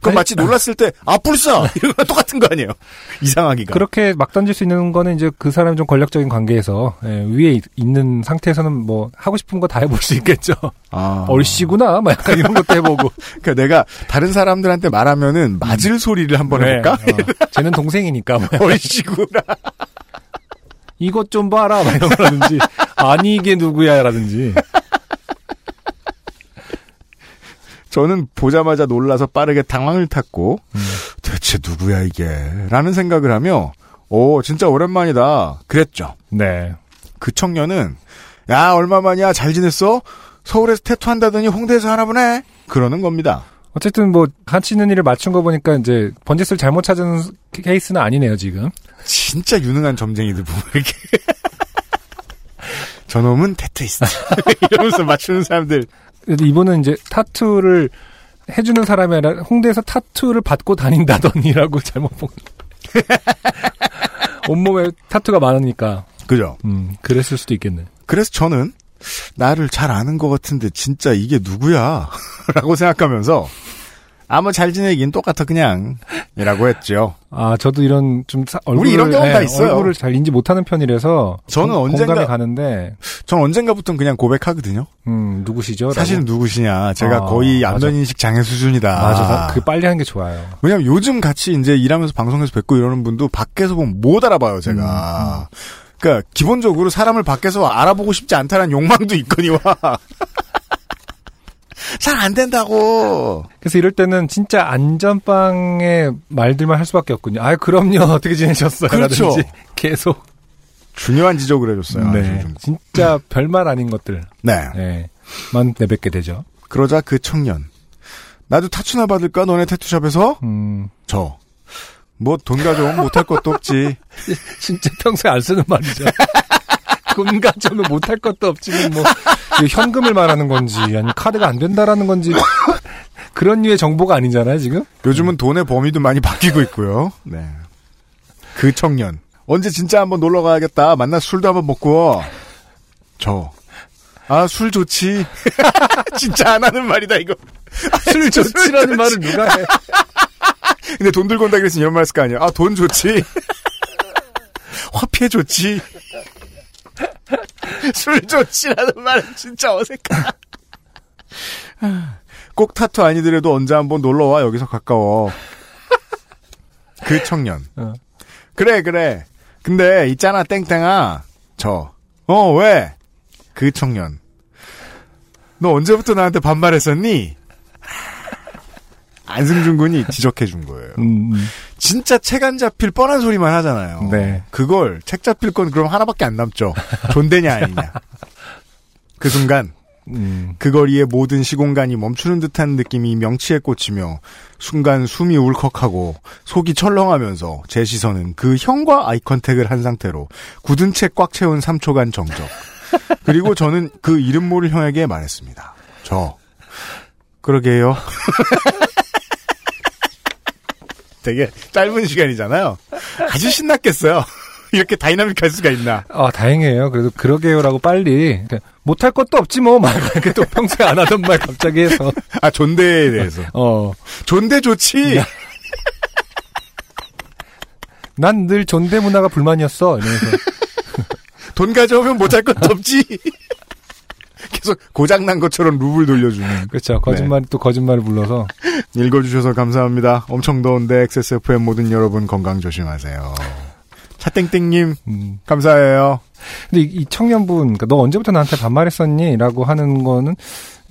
Speaker 2: 그럼 마치 놀랐을 때 아뿔싸 이런 거랑 똑같은 거 아니에요? 이상하기가.
Speaker 1: 그렇게 막 던질 수 있는 거는 이제 그 사람이 좀 권력적인 관계에서 예, 위에 있- 있는 상태에서는 뭐 하고 싶은 거 다 해볼 수 있겠죠.
Speaker 2: 아.
Speaker 1: 얼씨구나, 막 약간 이런 것도 해보고.
Speaker 2: 그러니까 내가 다른 사람들한테 말하면은 맞을 소리를 한번 해볼까?
Speaker 1: 네, 어, 쟤는 동생이니까. 뭐
Speaker 2: 얼씨구나.
Speaker 1: 이것 좀 봐라, 막 이런 거라든지. 아니, 이게 누구야, 라든지.
Speaker 2: 저는 보자마자 놀라서 빠르게 당황을 탔고
Speaker 1: 음.
Speaker 2: 대체 누구야 이게 라는 생각을 하며 오 진짜 오랜만이다 그랬죠.
Speaker 1: 네.
Speaker 2: 그 청년은 야 얼마만이야 잘 지냈어? 서울에서 태투 한다더니 홍대에서 하나 보네 그러는 겁니다.
Speaker 1: 어쨌든 뭐, 같이 있는 일을 맞춘 거 보니까 이제, 번짓을 잘못 찾은 케이스는 아니네요, 지금.
Speaker 2: 진짜 유능한 점쟁이들 보면 이렇게 저놈은 태투이스트 이러면서 맞추는 사람들
Speaker 1: 근데 이분은 이제 타투를 해주는 사람이 아니라 홍대에서 타투를 받고 다닌다더니라고 잘못 본. 온몸에 타투가 많으니까.
Speaker 2: 그죠?
Speaker 1: 음, 그랬을 수도 있겠네.
Speaker 2: 그래서 저는 나를 잘 아는 것 같은데 진짜 이게 누구야? 라고 생각하면서 아무 잘 지내긴 똑같아 그냥 이라고 했죠.
Speaker 1: 아, 저도 이런 좀 사- 얼굴을
Speaker 2: 우리 이런 경험 다
Speaker 1: 예,
Speaker 2: 있어요.
Speaker 1: 얼굴을 잘 인지 못하는 편이라서
Speaker 2: 저는
Speaker 1: 공-
Speaker 2: 언젠가-
Speaker 1: 공감이 가는데
Speaker 2: 전 언젠가부터 그냥 고백하거든요.
Speaker 1: 음, 누구시죠?
Speaker 2: 사실은 누구시냐. 제가
Speaker 1: 아,
Speaker 2: 거의
Speaker 1: 맞아.
Speaker 2: 안면인식 장애 수준이다.
Speaker 1: 맞아. 그 빨리 하는 게 좋아요.
Speaker 2: 왜냐면 요즘 같이 이제 일하면서 방송에서 뵙고 이러는 분도 밖에서 보면 못 알아봐요, 제가. 그러니까 기본적으로 사람을 밖에서 알아보고 싶지 않다는 욕망도 있거니와 잘 안 된다고.
Speaker 1: 그래서 이럴 때는 진짜 안전빵의 말들만 할 수밖에 없군요. 아, 그럼요. 어떻게 지내셨어요?
Speaker 2: 그렇죠.
Speaker 1: 라든지 계속.
Speaker 2: 중요한 지적을 해줬어요.
Speaker 1: 네. 진짜 별말 아닌 것들.
Speaker 2: 네.
Speaker 1: 네. 만 내뱉게 되죠.
Speaker 2: 그러자 그 청년. 나도 타투나 받을까? 너네 타투샵에서?
Speaker 1: 음,
Speaker 2: 저. 뭐 돈 가져오면 못할 것도 없지.
Speaker 1: 진짜 평소에 안 쓰는 말이죠. 돈 가져오면 못할 것도 없지만 뭐 현금을 말하는 건지 아니면 카드가 안 된다라는 건지 그런 류의 정보가 아니잖아요 지금.
Speaker 2: 요즘은 돈의 범위도 많이 바뀌고 있고요. 네. 그 청년. 언제 진짜 한번 놀러 가야겠다. 만나 술도 한번 먹고. 저. 아, 술 좋지. 진짜 안 하는 말이다, 이거.
Speaker 1: 술 좋지라는 말을 누가 해?
Speaker 2: 근데 돈 들고 온다 그랬으니 이런 말 했을 거 아니에요. 아, 돈 좋지. 화폐 좋지. 술 좋지라는 말은 진짜 어색하다. 꼭 타투 아니더라도 언제 한번 놀러와, 여기서 가까워. 그 청년.
Speaker 1: 어.
Speaker 2: 그래, 그래. 근데, 있잖아, 땡땡아. 저. 어, 왜? 그 청년. 너 언제부터 나한테 반말했었니? 안승준 군이 지적해 준 거예요.
Speaker 1: 음, 음.
Speaker 2: 진짜 책 안 잡힐 뻔한 소리만 하잖아요.
Speaker 1: 네.
Speaker 2: 그걸 책 잡힐 건 그럼 하나밖에 안 남죠. 존대냐 아니냐. 그 순간
Speaker 1: 음.
Speaker 2: 그 거리의 모든 시공간이 멈추는 듯한 느낌이 명치에 꽂히며 순간 숨이 울컥하고 속이 철렁하면서 제 시선은 그 형과 아이 컨택을 한 상태로 굳은 채 꽉 채운 3초간 정적. 그리고 저는 그 이름 모를 형에게 말했습니다. 저 그러게요. 되게 짧은 시간이잖아요. 아주 신났겠어요. 이렇게 다이나믹할 수가 있나.
Speaker 1: 아 다행이에요. 그래도 그러게요라고 빨리 못할 것도 없지 뭐 말. 이렇게 또 평소에 안 하던 말 갑자기 해서.
Speaker 2: 아, 존대에 대해서.
Speaker 1: 어.
Speaker 2: 존대 좋지.
Speaker 1: 난 늘 존대 문화가 불만이었어. 이러면서.
Speaker 2: 돈 가져오면 못할 것도 없지. 계속 고장난 것처럼 룹을 돌려주는.
Speaker 1: 그렇죠. 거짓말 또 거짓말을 불러서.
Speaker 2: 읽어주셔서 감사합니다. 엄청 더운데 XSFM 모든 여러분 건강 조심하세요. 차땡땡님,
Speaker 1: 음.
Speaker 2: 감사해요.
Speaker 1: 근데 이, 이 청년분, 그러니까 너 언제부터 나한테 반말했었니? 라고 하는 거는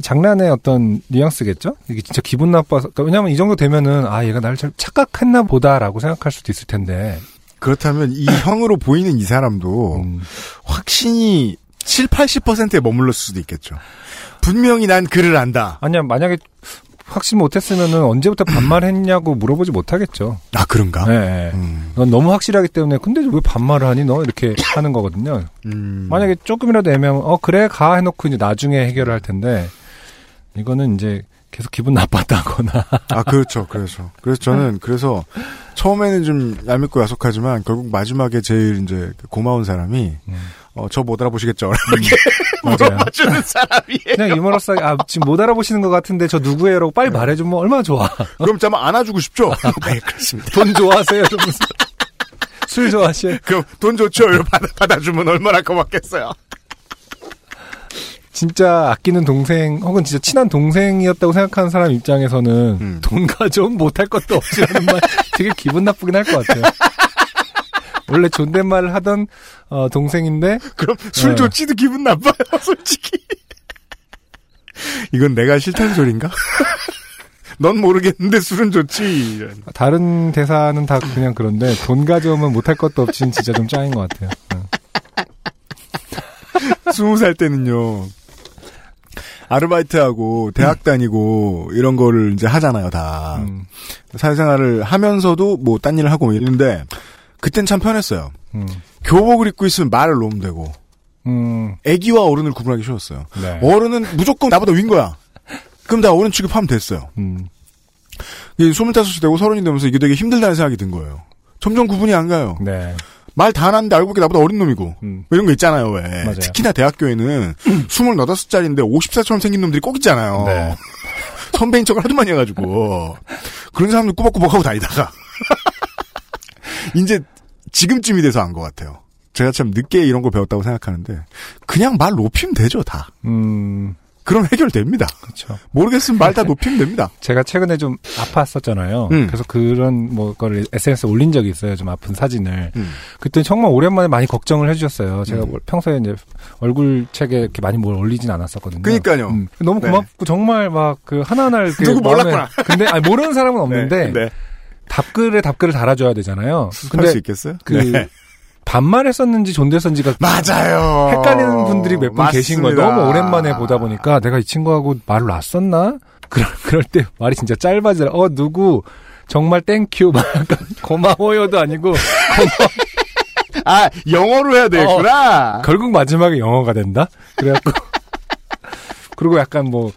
Speaker 1: 장난의 어떤 뉘앙스겠죠? 이게 진짜 기분 나빠서. 그러니까 왜냐면 이 정도 되면은, 아, 얘가 나를 잘 착각했나 보다라고 생각할 수도 있을 텐데.
Speaker 2: 그렇다면 이 형으로 보이는 이 사람도
Speaker 1: 음.
Speaker 2: 확신이 7, 80%에 머물렀을 수도 있겠죠. 분명히 난 그를 안다.
Speaker 1: 아니야, 만약에 확신 못했으면은 언제부터 반말했냐고 물어보지 못하겠죠.
Speaker 2: 아, 그런가?
Speaker 1: 네.
Speaker 2: 음.
Speaker 1: 넌 너무 확실하기 때문에, 근데 왜 반말을 하니? 너? 이렇게 하는 거거든요.
Speaker 2: 음.
Speaker 1: 만약에 조금이라도 애매하면, 어, 그래, 가 해놓고 이제 나중에 해결을 할 텐데, 이거는 이제 계속 기분 나빴다거나.
Speaker 2: 아, 그렇죠. 그래서. 그래서 저는, 그래서, 처음에는 좀 얄밉고 야속하지만, 결국 마지막에 제일 이제 고마운 사람이, 어, 저 못 알아보시겠죠? 이렇게. 물어봐주는 사람이에요.
Speaker 1: 그냥 유머러스 아, 지금 못 알아보시는 것 같은데 저 누구예요? 라고 빨리 말해주면 얼마나 좋아.
Speaker 2: 그럼 좀 안아주고 싶죠? 네, 그렇습니다.
Speaker 1: 돈 좋아하세요? 술 좋아하셔요?
Speaker 2: 그럼 돈 좋죠? 받아, 받아주면 얼마나 고맙겠어요.
Speaker 1: 진짜 아끼는 동생 혹은 진짜 친한 동생이었다고 생각하는 사람 입장에서는
Speaker 2: 음.
Speaker 1: 돈 가져오면 못할 것도 없지라는 말 되게 기분 나쁘긴 할 것 같아요. 원래 존댓말을 하던 어, 동생인데
Speaker 2: 그럼 술
Speaker 1: 네.
Speaker 2: 좋지도 기분 나빠요, 솔직히. 이건 내가 싫다는 소린가? 넌 모르겠는데 술은 좋지. 이런.
Speaker 1: 다른 대사는 다 그냥 그런데 돈 가져오면 못할 것도 없지는 진짜 좀 짱인 것 같아요. 어.
Speaker 2: 스무 살 때는요. 아르바이트하고 대학 다니고 이런 거를 이제 하잖아요, 다.
Speaker 1: 음,
Speaker 2: 사회생활을 하면서도 뭐 딴 일을 하고 이러는데 그땐 참 편했어요.
Speaker 1: 음,
Speaker 2: 교복을 입고 있으면 말을 놓으면 되고
Speaker 1: 음,
Speaker 2: 애기와 어른을 구분하기 쉬웠어요.
Speaker 1: 네.
Speaker 2: 어른은 무조건 나보다 위인 거야. 그럼 나 어른 취급하면 됐어요.
Speaker 1: 음,
Speaker 2: 이게 25이 되고 서른이 되면서 이게 되게 힘들다는 생각이 든 거예요. 점점 구분이 안 가요.
Speaker 1: 네.
Speaker 2: 말다 하는데 알고 보니 나보다 어린 놈이고.
Speaker 1: 음.
Speaker 2: 뭐 이런 거 있잖아요, 왜.
Speaker 1: 맞아요.
Speaker 2: 특히나 대학교에는 28살짜리인데 50살처럼 생긴 놈들이 꼭 있잖아요.
Speaker 1: 네.
Speaker 2: 선배인 척을 하도 많이 해가지고. 그런 사람들 꾸벅꾸벅 하고 다니다가. 이제 지금쯤이 돼서 안 것 같아요. 제가 참 늦게 이런 걸 배웠다고 생각하는데. 그냥 말 높이면 되죠, 다.
Speaker 1: 음,
Speaker 2: 그럼 해결됩니다.
Speaker 1: 그렇죠.
Speaker 2: 모르겠으면 말 다 높이면 됩니다.
Speaker 1: 제가 최근에 좀 아팠었잖아요.
Speaker 2: 음.
Speaker 1: 그래서 그런 뭐 거를 SNS에 올린 적이 있어요. 좀 아픈 사진을.
Speaker 2: 음.
Speaker 1: 그때 정말 오랜만에 많이 걱정을 해주셨어요. 제가
Speaker 2: 음.
Speaker 1: 뭘 평소에 이제 얼굴 책에 이렇게 많이 뭘 올리진 않았었거든요.
Speaker 2: 그러니까요.
Speaker 1: 음. 너무
Speaker 2: 네.
Speaker 1: 고맙고 정말 막 그 하나하나 이렇게
Speaker 2: 누구 몰랐구나.
Speaker 1: 근데 아니, 모르는 사람은 없는데
Speaker 2: 네.
Speaker 1: 답글에 답글을 달아줘야 되잖아요.
Speaker 2: 수습할 수 있겠어요?
Speaker 1: 그
Speaker 2: 네.
Speaker 1: 반말했었는지 존대했었는지가
Speaker 2: 맞아요.
Speaker 1: 헷갈리는 분들이 몇 분 계신 거예요. 너무 오랜만에 보다 보니까 내가 이 친구하고 말을 놨었나? 그럴, 그럴 때 말이 진짜 짧아지더라. 어, 누구, 정말 thank you, 막 약간 고마워요도 아니고,
Speaker 2: 아, 영어로 해야 되겠구나.
Speaker 1: 결국 마지막에 영어가 된다? 그래갖고, 그리고 약간 뭐,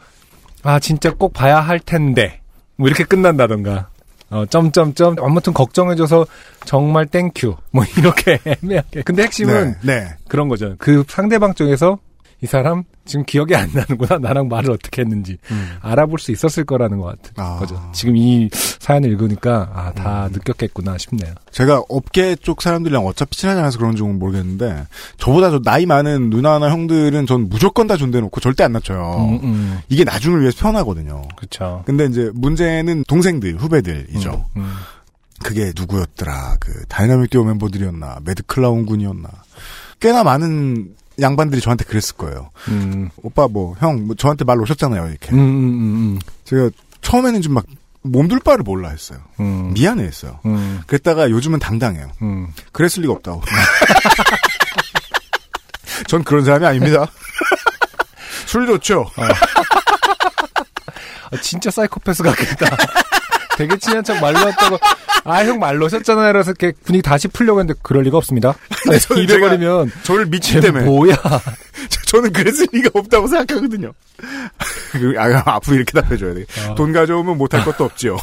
Speaker 1: 아, 진짜 꼭 봐야 할 텐데, 뭐 이렇게 끝난다던가. 어, 점점점, 아무튼 걱정해줘서 정말 thank you. 뭐 이렇게 애매하게. 근데 핵심은
Speaker 2: 네, 네.
Speaker 1: 그런 거죠. 그 상대방 쪽에서 이 사람 지금 기억이 안 나는구나. 나랑 말을 어떻게 했는지 알아볼 수 있었을 거라는 것 같은
Speaker 2: 아.
Speaker 1: 거죠. 지금 이 사연을 읽으니까 아, 다 느꼈겠구나 싶네요.
Speaker 2: 제가 업계 쪽 사람들이랑 어차피 친하지 않아서 그런지 모르겠는데 저보다 저 나이 많은 누나나 형들은 전 무조건 다 존대놓고 절대 안 낮춰요.
Speaker 1: 음, 음.
Speaker 2: 이게 나중을 위해서 편하거든요.
Speaker 1: 그렇죠.
Speaker 2: 근데 이제 문제는 동생들, 후배들이죠.
Speaker 1: 음,
Speaker 2: 그게 누구였더라? 그 다이나믹 듀오 멤버들이었나? 매드클라운 군이었나? 꽤나 많은 양반들이 저한테 그랬을 거예요.
Speaker 1: 음,
Speaker 2: 오빠 뭐 형 뭐 저한테 말 놓으셨잖아요 이렇게.
Speaker 1: 음, 음, 음,
Speaker 2: 제가 처음에는 좀 막 몸둘 바를 몰라 했어요.
Speaker 1: 음,
Speaker 2: 미안해 했어요.
Speaker 1: 음,
Speaker 2: 그랬다가 요즘은 당당해요.
Speaker 1: 음.
Speaker 2: 그랬을 리가 없다고. 전 그런 사람이 아닙니다. 술 좋죠.
Speaker 1: 아, 진짜 사이코패스 같겠다. 되게 친한 척 말로 했다고, 아, 형 말로 하셨잖아요. 그래서 이렇게 분위기 다시 풀려고 했는데, 그럴 리가 없습니다.
Speaker 2: 저는
Speaker 1: 이래버리면,
Speaker 2: 저를 미친
Speaker 1: 쟤
Speaker 2: 때문에
Speaker 1: 뭐야.
Speaker 2: 저는 그랬을 리가 없다고 생각하거든요. 그, 아, 앞으로 이렇게 답해줘야 돼.
Speaker 1: 어.
Speaker 2: 돈 가져오면 못할 것도 없지요.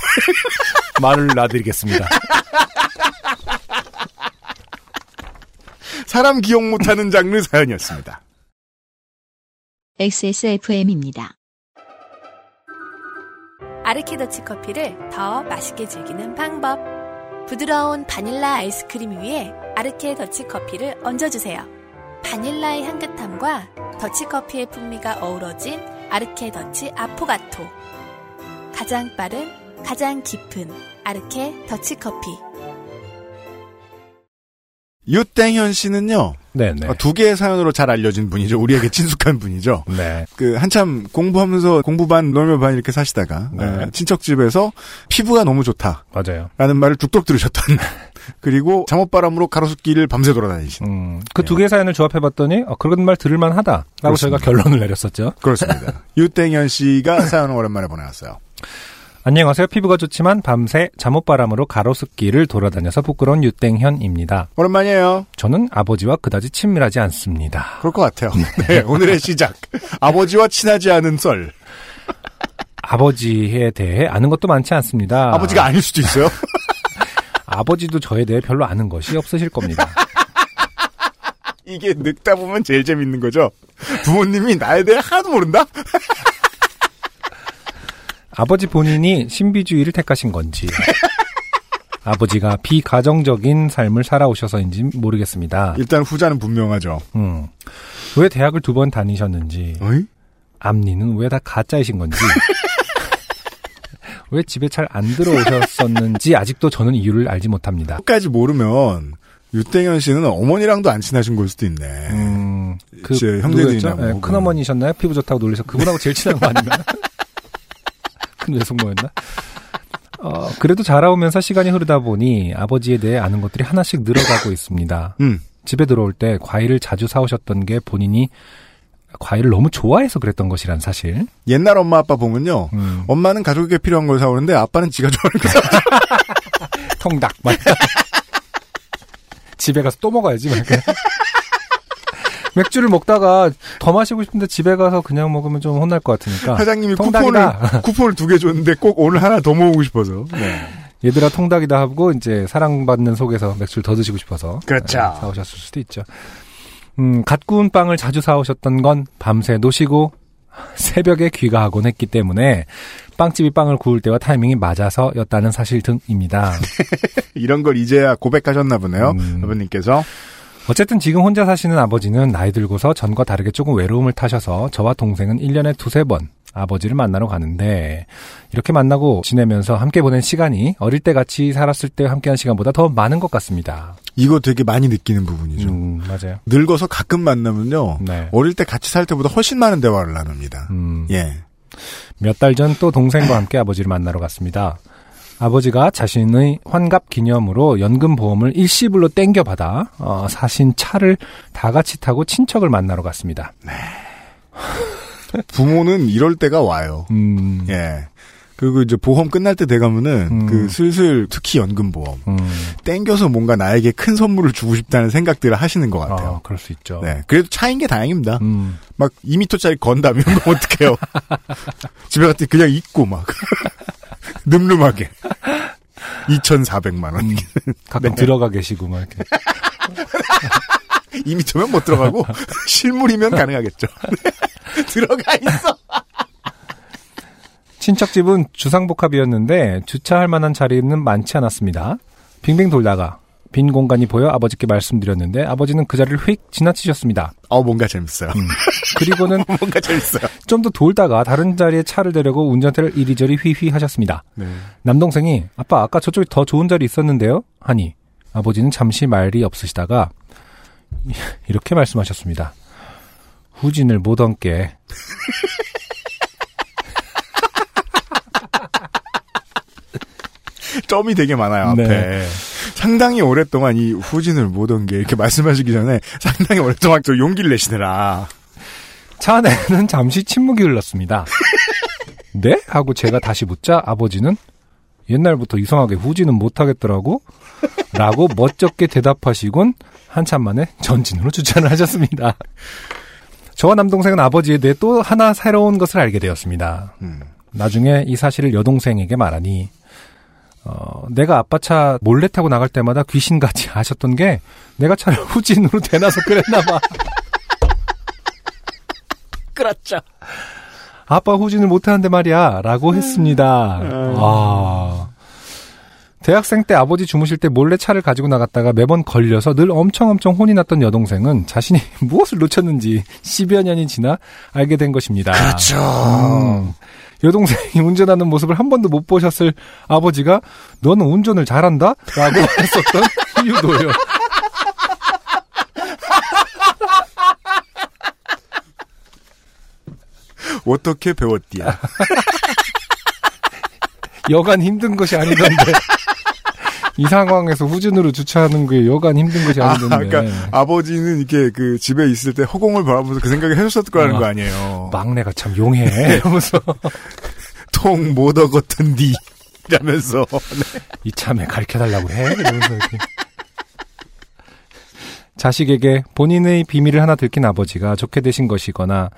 Speaker 1: 말을 놔드리겠습니다.
Speaker 2: 사람 기억 못하는 장르 사연이었습니다.
Speaker 3: XSFM입니다.
Speaker 7: 아르케더치 커피를 더 맛있게 즐기는 방법. 부드러운 바닐라 아이스크림 위에 아르케 더치 커피를 얹어주세요. 바닐라의 향긋함과 더치 커피의 풍미가 어우러진 아르케 더치 아포가토. 가장 빠른, 가장 깊은 아르케 더치 커피.
Speaker 2: 유땡현 씨는요,
Speaker 1: 네네.
Speaker 2: 어, 두 개의 사연으로 잘 알려진 분이죠. 우리에게 친숙한 분이죠.
Speaker 1: 네.
Speaker 2: 그 한참 공부하면서 공부반 놀며 반 이렇게 사시다가
Speaker 1: 네.
Speaker 2: 어, 친척 집에서 피부가 너무 좋다라는
Speaker 1: 맞아요.
Speaker 2: 말을 뚝뚝 들으셨던 그리고 잠옷바람으로 가로수길을 밤새 돌아다니신
Speaker 1: 음, 그두 개의 사연을 조합해봤더니, 어, 그런 말 들을만 하다라고
Speaker 2: 그렇습니다.
Speaker 1: 저희가 결론을 내렸었죠.
Speaker 2: 그렇습니다. 유땡현 씨가 사연을 오랜만에 보내왔어요.
Speaker 1: 안녕하세요. 피부가 좋지만 밤새 잠옷바람으로 가로수길을 돌아다녀서 부끄러운 유땡현입니다.
Speaker 2: 오랜만이에요.
Speaker 1: 저는 아버지와 그다지 친밀하지 않습니다.
Speaker 2: 그럴 것 같아요. 네, 오늘의 시작. 아버지와 친하지 않은 썰.
Speaker 1: 아버지에 대해 아는 것도 많지 않습니다.
Speaker 2: 아버지가 아닐 수도 있어요.
Speaker 1: 아버지도 저에 대해 별로 아는 것이 없으실 겁니다.
Speaker 2: 이게 늙다 보면 제일 재밌는 거죠. 부모님이 나에 대해 하나도 모른다?
Speaker 1: 아버지 본인이 신비주의를 택하신 건지, 아버지가 비가정적인 삶을 살아오셔서인지 모르겠습니다.
Speaker 2: 일단 후자는 분명하죠.
Speaker 1: 음. 왜 대학을 두 번 다니셨는지,
Speaker 2: 어이?
Speaker 1: 앞니는 왜 다 가짜이신 건지, 왜 집에 잘 안 들어오셨었는지 아직도 저는 이유를 알지 못합니다.
Speaker 2: 끝까지 모르면 유땡현 씨는 어머니랑도 안 친하신 걸 수도 있네.
Speaker 1: 음,
Speaker 2: 그제 형제들이나
Speaker 1: 누구였죠?
Speaker 2: 뭐
Speaker 1: 네,
Speaker 2: 혹은.
Speaker 1: 큰어머니셨나요? 피부 좋다고 놀리셔. 그분하고 제일 친한 거 아닌가? 큰 외숙모였나? 어, 그래도 자라오면서 시간이 흐르다 보니 아버지에 대해 아는 것들이 하나씩 늘어가고 있습니다.
Speaker 2: 음.
Speaker 1: 집에 들어올 때 과일을 자주 사오셨던 게 본인이 과일을 너무 좋아해서 그랬던 것이란 사실.
Speaker 2: 옛날 엄마 아빠 보면요.
Speaker 1: 음,
Speaker 2: 엄마는 가족에게 필요한 걸 사오는데 아빠는 지가 좋아하는 거 사.
Speaker 1: 통닭. 막. 집에 가서 또 먹어야지. 막. 맥주를 먹다가 더 마시고 싶은데 집에 가서 그냥 먹으면 좀 혼날 것 같으니까.
Speaker 2: 사장님이
Speaker 1: 통닭이다.
Speaker 2: 쿠폰을 쿠폰을 두 개 줬는데 꼭 오늘 하나 더 모으고 싶어서. 네.
Speaker 1: 얘들아 통닭이다 하고 이제 사랑받는 속에서 맥주를 더 드시고 싶어서
Speaker 2: 그렇죠.
Speaker 1: 네, 사오셨을 수도 있죠. 음, 갓 구운 빵을 자주 사오셨던 건 밤새 노시고 새벽에 귀가하곤 했기 때문에 빵집이 빵을 구울 때와 타이밍이 맞아서였다는 사실 등입니다.
Speaker 2: 이런 걸 이제야 고백하셨나 보네요.
Speaker 1: 음.
Speaker 2: 아버님께서
Speaker 1: 어쨌든 지금 혼자 사시는 아버지는 나이 들고서 전과 다르게 조금 외로움을 타셔서 저와 동생은 1년에 두세 번 아버지를 만나러 가는데 이렇게 만나고 지내면서 함께 보낸 시간이 어릴 때 같이 살았을 때 함께한 시간보다 더 많은 것 같습니다.
Speaker 2: 이거 되게 많이 느끼는 부분이죠.
Speaker 1: 음, 맞아요.
Speaker 2: 늙어서 가끔 만나면요.
Speaker 1: 네.
Speaker 2: 어릴 때 같이 살 때보다 훨씬 많은 대화를 나눕니다.
Speaker 1: 음,
Speaker 2: 예.
Speaker 1: 몇 달 전 또 동생과 함께 아버지를 만나러 갔습니다. 아버지가 자신의 환갑 기념으로 연금보험을 일시불로 땡겨받아 어, 사신 차를 다 같이 타고 친척을 만나러 갔습니다.
Speaker 2: 부모는 이럴 때가 와요.
Speaker 1: 음,
Speaker 2: 예. 그리고 이제 보험 끝날 때 돼가면은
Speaker 1: 음.
Speaker 2: 그 슬슬 특히 연금보험
Speaker 1: 음,
Speaker 2: 땡겨서 뭔가 나에게 큰 선물을 주고 싶다는 생각들을 하시는 것 같아요.
Speaker 1: 어, 그럴 수 있죠.
Speaker 2: 네. 그래도 차인 게 다행입니다.
Speaker 1: 음,
Speaker 2: 막 2미터짜리 건담 이런 거 어떡해요. 집에 갔더니 그냥 입고 막. 늠름하게. 2,400만 원.
Speaker 1: 음, 가끔
Speaker 2: 네.
Speaker 1: 들어가 계시고 막 이렇게.
Speaker 2: 2미터면 못 들어가고 실물이면 가능하겠죠. 네. 들어가 있어.
Speaker 1: 친척 집은 주상복합이었는데 주차할 만한 자리는 많지 않았습니다. 빙빙 돌다가 빈 공간이 보여 아버지께 말씀드렸는데 아버지는 그 자리를 휙 지나치셨습니다.
Speaker 2: 어 뭔가 재밌어요.
Speaker 1: 그리고는
Speaker 2: 뭔가 재밌어요.
Speaker 1: 좀 더 돌다가 다른 자리에 차를 대려고 운전대를 이리저리 휘휘 하셨습니다.
Speaker 2: 네.
Speaker 1: 남동생이 아빠 아까 저쪽에 더 좋은 자리 있었는데요? 하니 아버지는 잠시 말이 없으시다가 이렇게 말씀하셨습니다. 후진을 못 얻게
Speaker 2: 점이 되게 많아요, 앞에.
Speaker 1: 네.
Speaker 2: 상당히 오랫동안 이 후진을 못 온 게 이렇게 말씀하시기 전에 상당히 오랫동안 저 용기를 내시느라.
Speaker 1: 차 안에는 잠시 침묵이 흘렀습니다. 네? 하고 제가 다시 묻자 아버지는 옛날부터 이상하게 후진은 못하겠더라고? 라고 멋쩍게 대답하시곤 한참 만에 전진으로 주차를 하셨습니다. 저와 남동생은 아버지에 대해 또 하나 새로운 것을 알게 되었습니다.
Speaker 2: 음.
Speaker 1: 나중에 이 사실을 여동생에게 말하니 어, 내가 아빠 차 몰래 타고 나갈 때마다 귀신같이 하셨던 게 내가 차를 후진으로 대놔서 그랬나 봐.
Speaker 2: 그렇죠.
Speaker 1: 아빠 후진을 못하는데 말이야 라고 했습니다. 아. 대학생 때 아버지 주무실 때 몰래 차를 가지고 나갔다가 매번 걸려서 늘 엄청 엄청 혼이 났던 여동생은 자신이 무엇을 놓쳤는지 10여 년이 지나 알게 된 것입니다.
Speaker 2: 그렇죠.
Speaker 1: 음. 여동생이 운전하는 모습을 한 번도 못 보셨을 아버지가 너는 운전을 잘한다? 라고 했었던 이유도요.
Speaker 2: 어떻게 배웠디야?
Speaker 1: 여간 힘든 것이 아니던데. 이 상황에서 후진으로 주차하는 게 여간 힘든 것이
Speaker 2: 아,
Speaker 1: 아니던데.
Speaker 2: 그러니까 아버지는 이렇게 그 집에 있을 때 허공을 바라보면서 그 생각을 해줬을 거라는
Speaker 1: 어.
Speaker 2: 거 아니에요.
Speaker 1: 막내가 참 용해. 이러면서
Speaker 2: 통 못 얻었던 디. 이라면서.
Speaker 1: 이참에 가르쳐달라고 해. 이러면서 이렇게. 자식에게 본인의 비밀을 하나 들킨 아버지가 좋게 되신 것이거나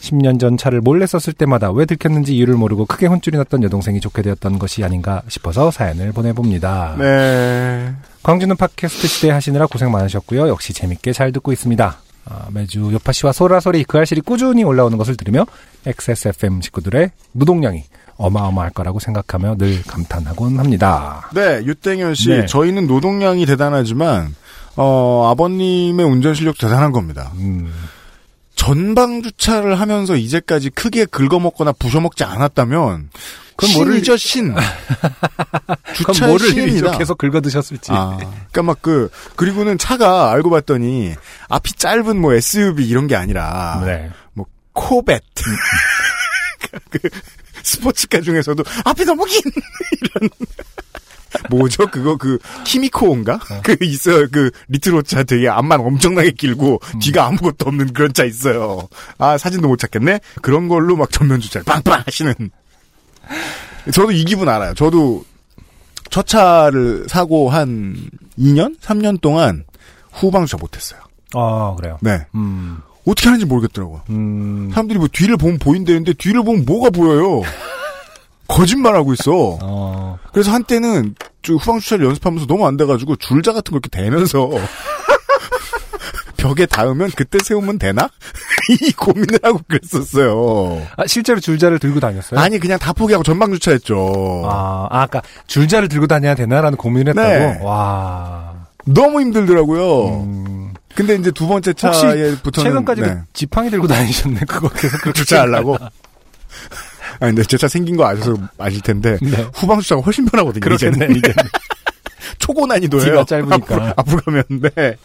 Speaker 1: 10년 전 차를 몰래 썼을 때마다 왜 들켰는지 이유를 모르고 크게 혼쭐이 났던 여동생이 좋게 되었던 것이 아닌가 싶어서 사연을 보내봅니다.
Speaker 2: 네.
Speaker 1: 광주는 팟캐스트 시대 하시느라 고생 많으셨고요. 역시 재밌게 잘 듣고 있습니다. 아, 매주 요파 씨와 소라소리 그 알실이 꾸준히 올라오는 것을 들으며 XSFM 식구들의 무동량이 어마어마할 거라고 생각하며 늘 감탄하곤 합니다.
Speaker 2: 네, 유땡현 씨.
Speaker 1: 네.
Speaker 2: 저희는 노동량이 대단하지만, 어, 아버님의 운전 실력도 대단한 겁니다.
Speaker 1: 음,
Speaker 2: 전방 주차를 하면서 이제까지 크게 긁어먹거나 부셔먹지 않았다면,
Speaker 1: 그럼 뭐를-
Speaker 2: 신이죠, 신. 주차의
Speaker 1: 뭐를
Speaker 2: 신입니다.
Speaker 1: 이렇게 해서 긁어 드셨을지.
Speaker 2: 아, 그러니까 막 그 그리고는 차가 알고 봤더니 앞이 짧은 뭐 SUV 이런 게 아니라
Speaker 1: 네.
Speaker 2: 뭐 코벳 그 스포츠카 중에서도 앞이 너무 긴 이런 뭐죠 그거 그 키미코인가 그 있어요 그 레트로 차 되게 앞만 엄청나게 길고 뒤가 아무것도 없는 그런 차 있어요 아 사진도 못 찾겠네 그런 걸로 막 전면 주차를 빵빵 하시는 저도 이 기분 알아요 저도 첫 차를 사고 한 2년? 3년 동안 후방 주차 못했어요.
Speaker 1: 아, 그래요.
Speaker 2: 네.
Speaker 1: 음,
Speaker 2: 어떻게 하는지 모르겠더라고요.
Speaker 1: 음,
Speaker 2: 사람들이 뭐 뒤를 보면 보인다는데 뒤를 보면 뭐가 보여요? 거짓말하고 있어.
Speaker 1: 어,
Speaker 2: 그래서 한때는 저 후방 주차를 연습하면서 너무 안 돼가지고 줄자 같은 거 이렇게 대면서 벽에 닿으면 그때 세우면 되나? 이 고민을 하고 그랬었어요.
Speaker 1: 아, 실제로 줄자를 들고 다녔어요?
Speaker 2: 아니 그냥 다 포기하고 전방 주차했죠.
Speaker 1: 아, 아, 아까 줄자를 들고 다녀야 되나라는 고민을 했다고?
Speaker 2: 네.
Speaker 1: 와.
Speaker 2: 너무 힘들더라고요.
Speaker 1: 음,
Speaker 2: 근데 이제 두 번째
Speaker 1: 혹시
Speaker 2: 차에부터는
Speaker 1: 최근까지도
Speaker 2: 네.
Speaker 1: 지팡이 들고 다니셨네. 그거 계속 그렇게
Speaker 2: 주차하려고. 아니, 근데 제 차 생긴 거 아셔서 아실 텐데
Speaker 1: 네.
Speaker 2: 후방 주차가 훨씬 편하거든요.
Speaker 1: 그렇겠네.
Speaker 2: 이제. 초고 난이도예요.
Speaker 1: 뒤가 짧으니까.
Speaker 2: 앞으로, 앞으로 가면 네.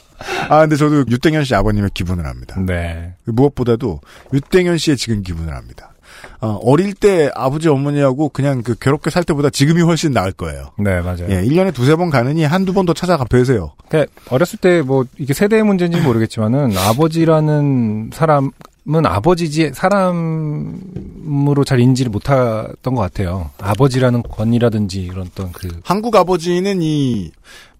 Speaker 2: 아 근데 저도 유땡현 씨 아버님의 기분을 합니다.
Speaker 1: 네.
Speaker 2: 무엇보다도 유땡현 씨의 지금 기분을 합니다. 어, 어릴 때 아버지 어머니하고 그냥 그 괴롭게 살 때보다 지금이 훨씬 나을 거예요.
Speaker 1: 네, 맞아요.
Speaker 2: 예, 1년에 두세 번 가느니 한두 번 더 찾아가 뵈세요.
Speaker 1: 그러니까 어렸을 때 뭐 이게 세대의 문제인지 모르겠지만은 아버지라는 사람 은 아버지지 사람으로 잘 인지를 못했던 것 같아요. 아버지라는 권위라든지 이런 어떤 그
Speaker 2: 한국 아버지는 이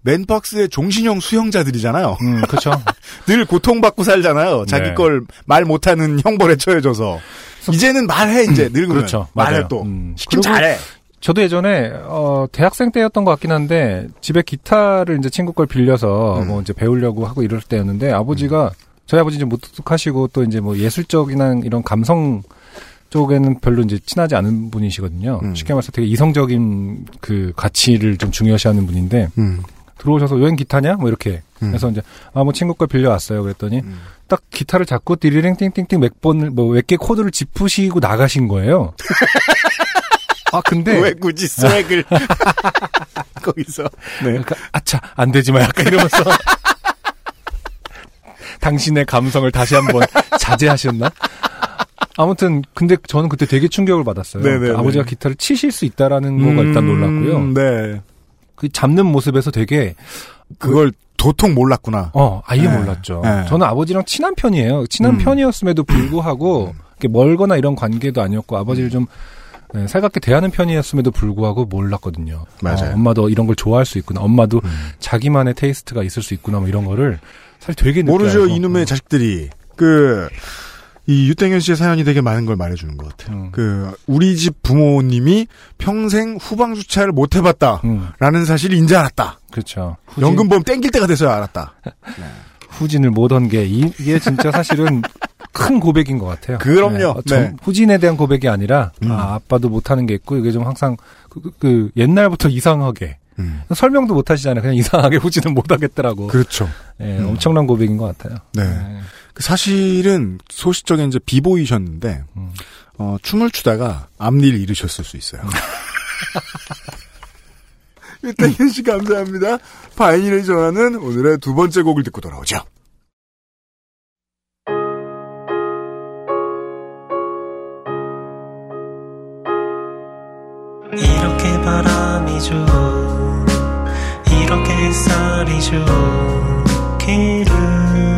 Speaker 2: 맨박스의 종신형 수형자들이잖아요.
Speaker 1: 음, 그렇죠.
Speaker 2: 늘 고통받고 살잖아요. 자기
Speaker 1: 네.
Speaker 2: 걸말 못하는 형벌에 처해져서. 이제는 말해 이제 늙으면.
Speaker 1: 그렇죠.
Speaker 2: 말해
Speaker 1: 맞아요.
Speaker 2: 또.
Speaker 1: 음.
Speaker 2: 시키면 잘해.
Speaker 1: 저도 예전에 어 대학생 때였던 것 같긴 한데 집에 기타를 이제 친구 걸 빌려서
Speaker 2: 음.
Speaker 1: 뭐 이제 배우려고 하고 이럴 때였는데 아버지가 저희 아버지 이제 무뚝뚝하시고 또 이제 뭐 예술적이나 이런 감성 쪽에는 별로 이제 친하지 않은 분이시거든요.
Speaker 2: 음.
Speaker 1: 쉽게 말해서 되게 이성적인 그 가치를 좀 중요시하는 분인데
Speaker 2: 음.
Speaker 1: 들어오셔서 여행 기타냐? 뭐 이렇게.
Speaker 2: 음.
Speaker 1: 그래서 이제 아 뭐 친구 걸 빌려왔어요. 그랬더니
Speaker 2: 음.
Speaker 1: 딱 기타를 잡고 디리링 띵띵띵 몇 번을 뭐몇 개 코드를 짚으시고 나가신 거예요. 아 근데
Speaker 2: 왜 굳이 스웩을 거기서. 네.
Speaker 1: 그러니까 아차 안 되지 마 약간 이러면서 당신의 감성을 다시 한번 자제하셨나? 아무튼 근데 저는 그때 되게 충격을 받았어요.
Speaker 2: 네네네.
Speaker 1: 그러니까 아버지가 기타를 치실 수 있다라는 거가 일단 놀랐고요.
Speaker 2: 음, 네.
Speaker 1: 그 잡는 모습에서 되게
Speaker 2: 그걸 도통 몰랐구나.
Speaker 1: 어 아예
Speaker 2: 네.
Speaker 1: 몰랐죠.
Speaker 2: 네.
Speaker 1: 저는 아버지랑 친한 편이에요. 친한
Speaker 2: 음.
Speaker 1: 편이었음에도 불구하고 이렇게 멀거나 이런 관계도 아니었고 아버지를 좀 네, 살갑게 대하는 편이었음에도 불구하고 몰랐거든요.
Speaker 2: 맞아요.
Speaker 1: 어, 엄마도 이런 걸 좋아할 수 있구나. 엄마도
Speaker 2: 음.
Speaker 1: 자기만의 테이스트가 있을 수 있구나. 뭐 이런 거를 사실 되게
Speaker 2: 모르죠,
Speaker 1: 알고.
Speaker 2: 이놈의 자식들이. 그, 이 유땡현 씨의 사연이 되게 많은 걸 말해주는 것 같아요.
Speaker 1: 음.
Speaker 2: 그, 우리 집 부모님이 평생 후방 주차를 못 해봤다.
Speaker 1: 음,
Speaker 2: 라는 사실을 이제 알았다.
Speaker 1: 그렇죠. 후진,
Speaker 2: 연금보험 땡길 때가 돼서야 알았다.
Speaker 1: 후진을 못 한 게 이게 진짜 사실은 큰 고백인 것 같아요.
Speaker 2: 그럼요.
Speaker 1: 어, 정-
Speaker 2: 네.
Speaker 1: 후진에 대한 고백이 아니라
Speaker 2: 음.
Speaker 1: 아, 아빠도 못하는 게 있고 이게 좀 항상 그, 그- 그 옛날부터 이상하게
Speaker 2: 음.
Speaker 1: 설명도 못 하시잖아요. 그냥 이상하게 후진을 못 하겠더라고.
Speaker 2: 그렇죠.
Speaker 1: 예,
Speaker 2: 음.
Speaker 1: 엄청난 고백인 것 같아요.
Speaker 2: 네.
Speaker 1: 예.
Speaker 2: 그 사실은 소시적인 이제 비보이셨는데,
Speaker 1: 음.
Speaker 2: 어, 춤을 추다가 앞니를 잃으셨을 수 있어요. 유땡현 씨 감사합니다. 바이닐의 전화는 오늘의 두 번째 곡을 듣고 돌아오죠.
Speaker 9: 이렇게 바람이 죠 이렇게 햇살이 죠 길을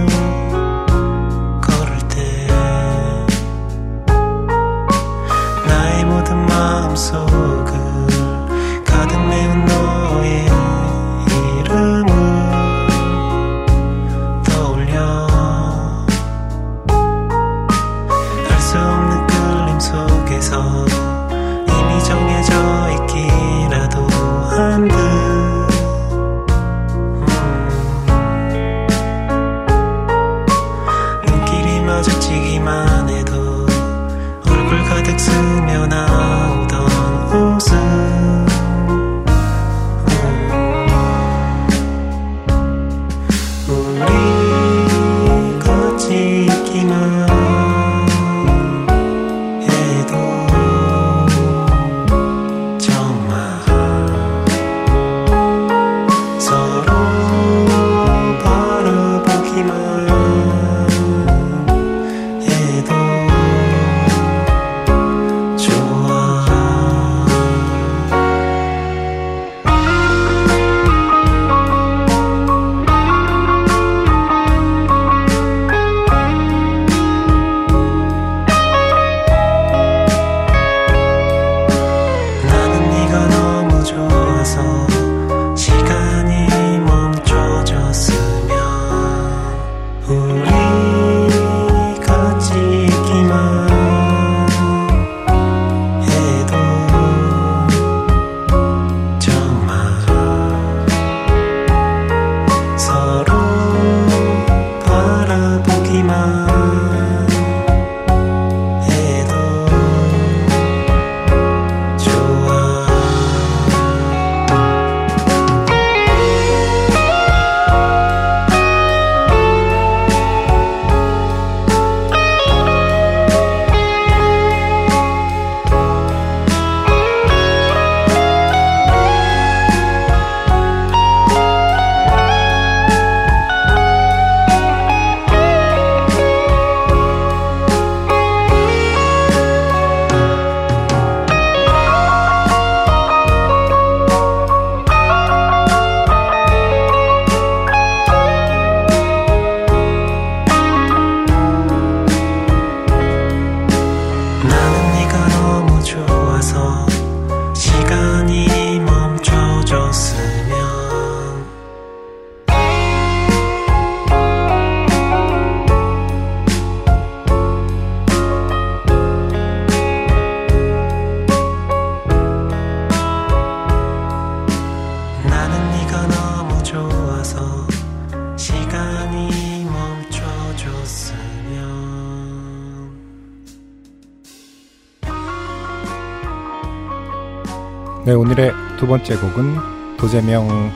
Speaker 1: 두 번째 곡은 도재명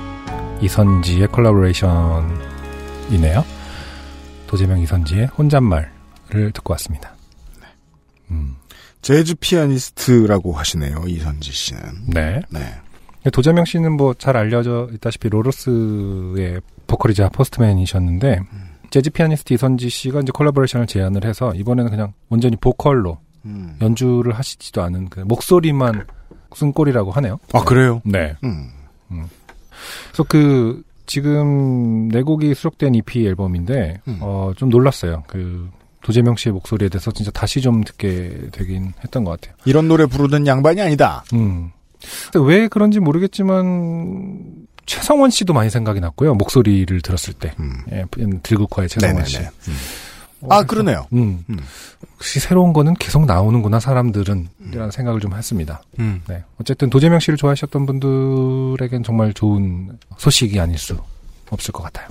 Speaker 1: 이선지의 콜라보레이션이네요. 도재명 이선지의 혼잣말을 듣고 왔습니다. 음,
Speaker 2: 재즈 피아니스트라고 하시네요, 이선지 씨는.
Speaker 1: 네.
Speaker 2: 네.
Speaker 1: 도재명 씨는 뭐 잘 알려져 있다시피 로로스의 보컬이자 포스트맨이셨는데 재즈 피아니스트 이선지 씨가 이제 콜라보레이션을 제안을 해서 이번에는 그냥 완전히 보컬로
Speaker 2: 음.
Speaker 1: 연주를 하시지도 않은 그 목소리만 쓴 꼴이라고 하네요.
Speaker 2: 아, 그래요?
Speaker 1: 네.
Speaker 2: 음.
Speaker 1: 그래서 그 지금 네 곡이 수록된 EP 앨범인데
Speaker 2: 음.
Speaker 1: 어 좀 놀랐어요. 그 도재명 씨의 목소리에 대해서 진짜 다시 좀 듣게 되긴 했던 것 같아요.
Speaker 2: 이런 노래 부르던 양반이 아니다.
Speaker 1: 음. 왜 그런지 모르겠지만 최성원 씨도 많이 생각이 났고요. 목소리를 들었을 때.
Speaker 2: 음.
Speaker 1: 예, 들국화의 최성원
Speaker 2: 네네네.
Speaker 1: 씨.
Speaker 2: 음.
Speaker 1: 어,
Speaker 2: 아, 그러네요.
Speaker 1: 음.
Speaker 2: 음.
Speaker 1: 혹시 새로운 거는 계속 나오는구나 사람들은 이라는 생각을 좀 했습니다.
Speaker 2: 음.
Speaker 1: 네. 어쨌든 도재명 씨를 좋아하셨던 분들에겐 정말 좋은 소식이 아닐 수 없을 것 같아요.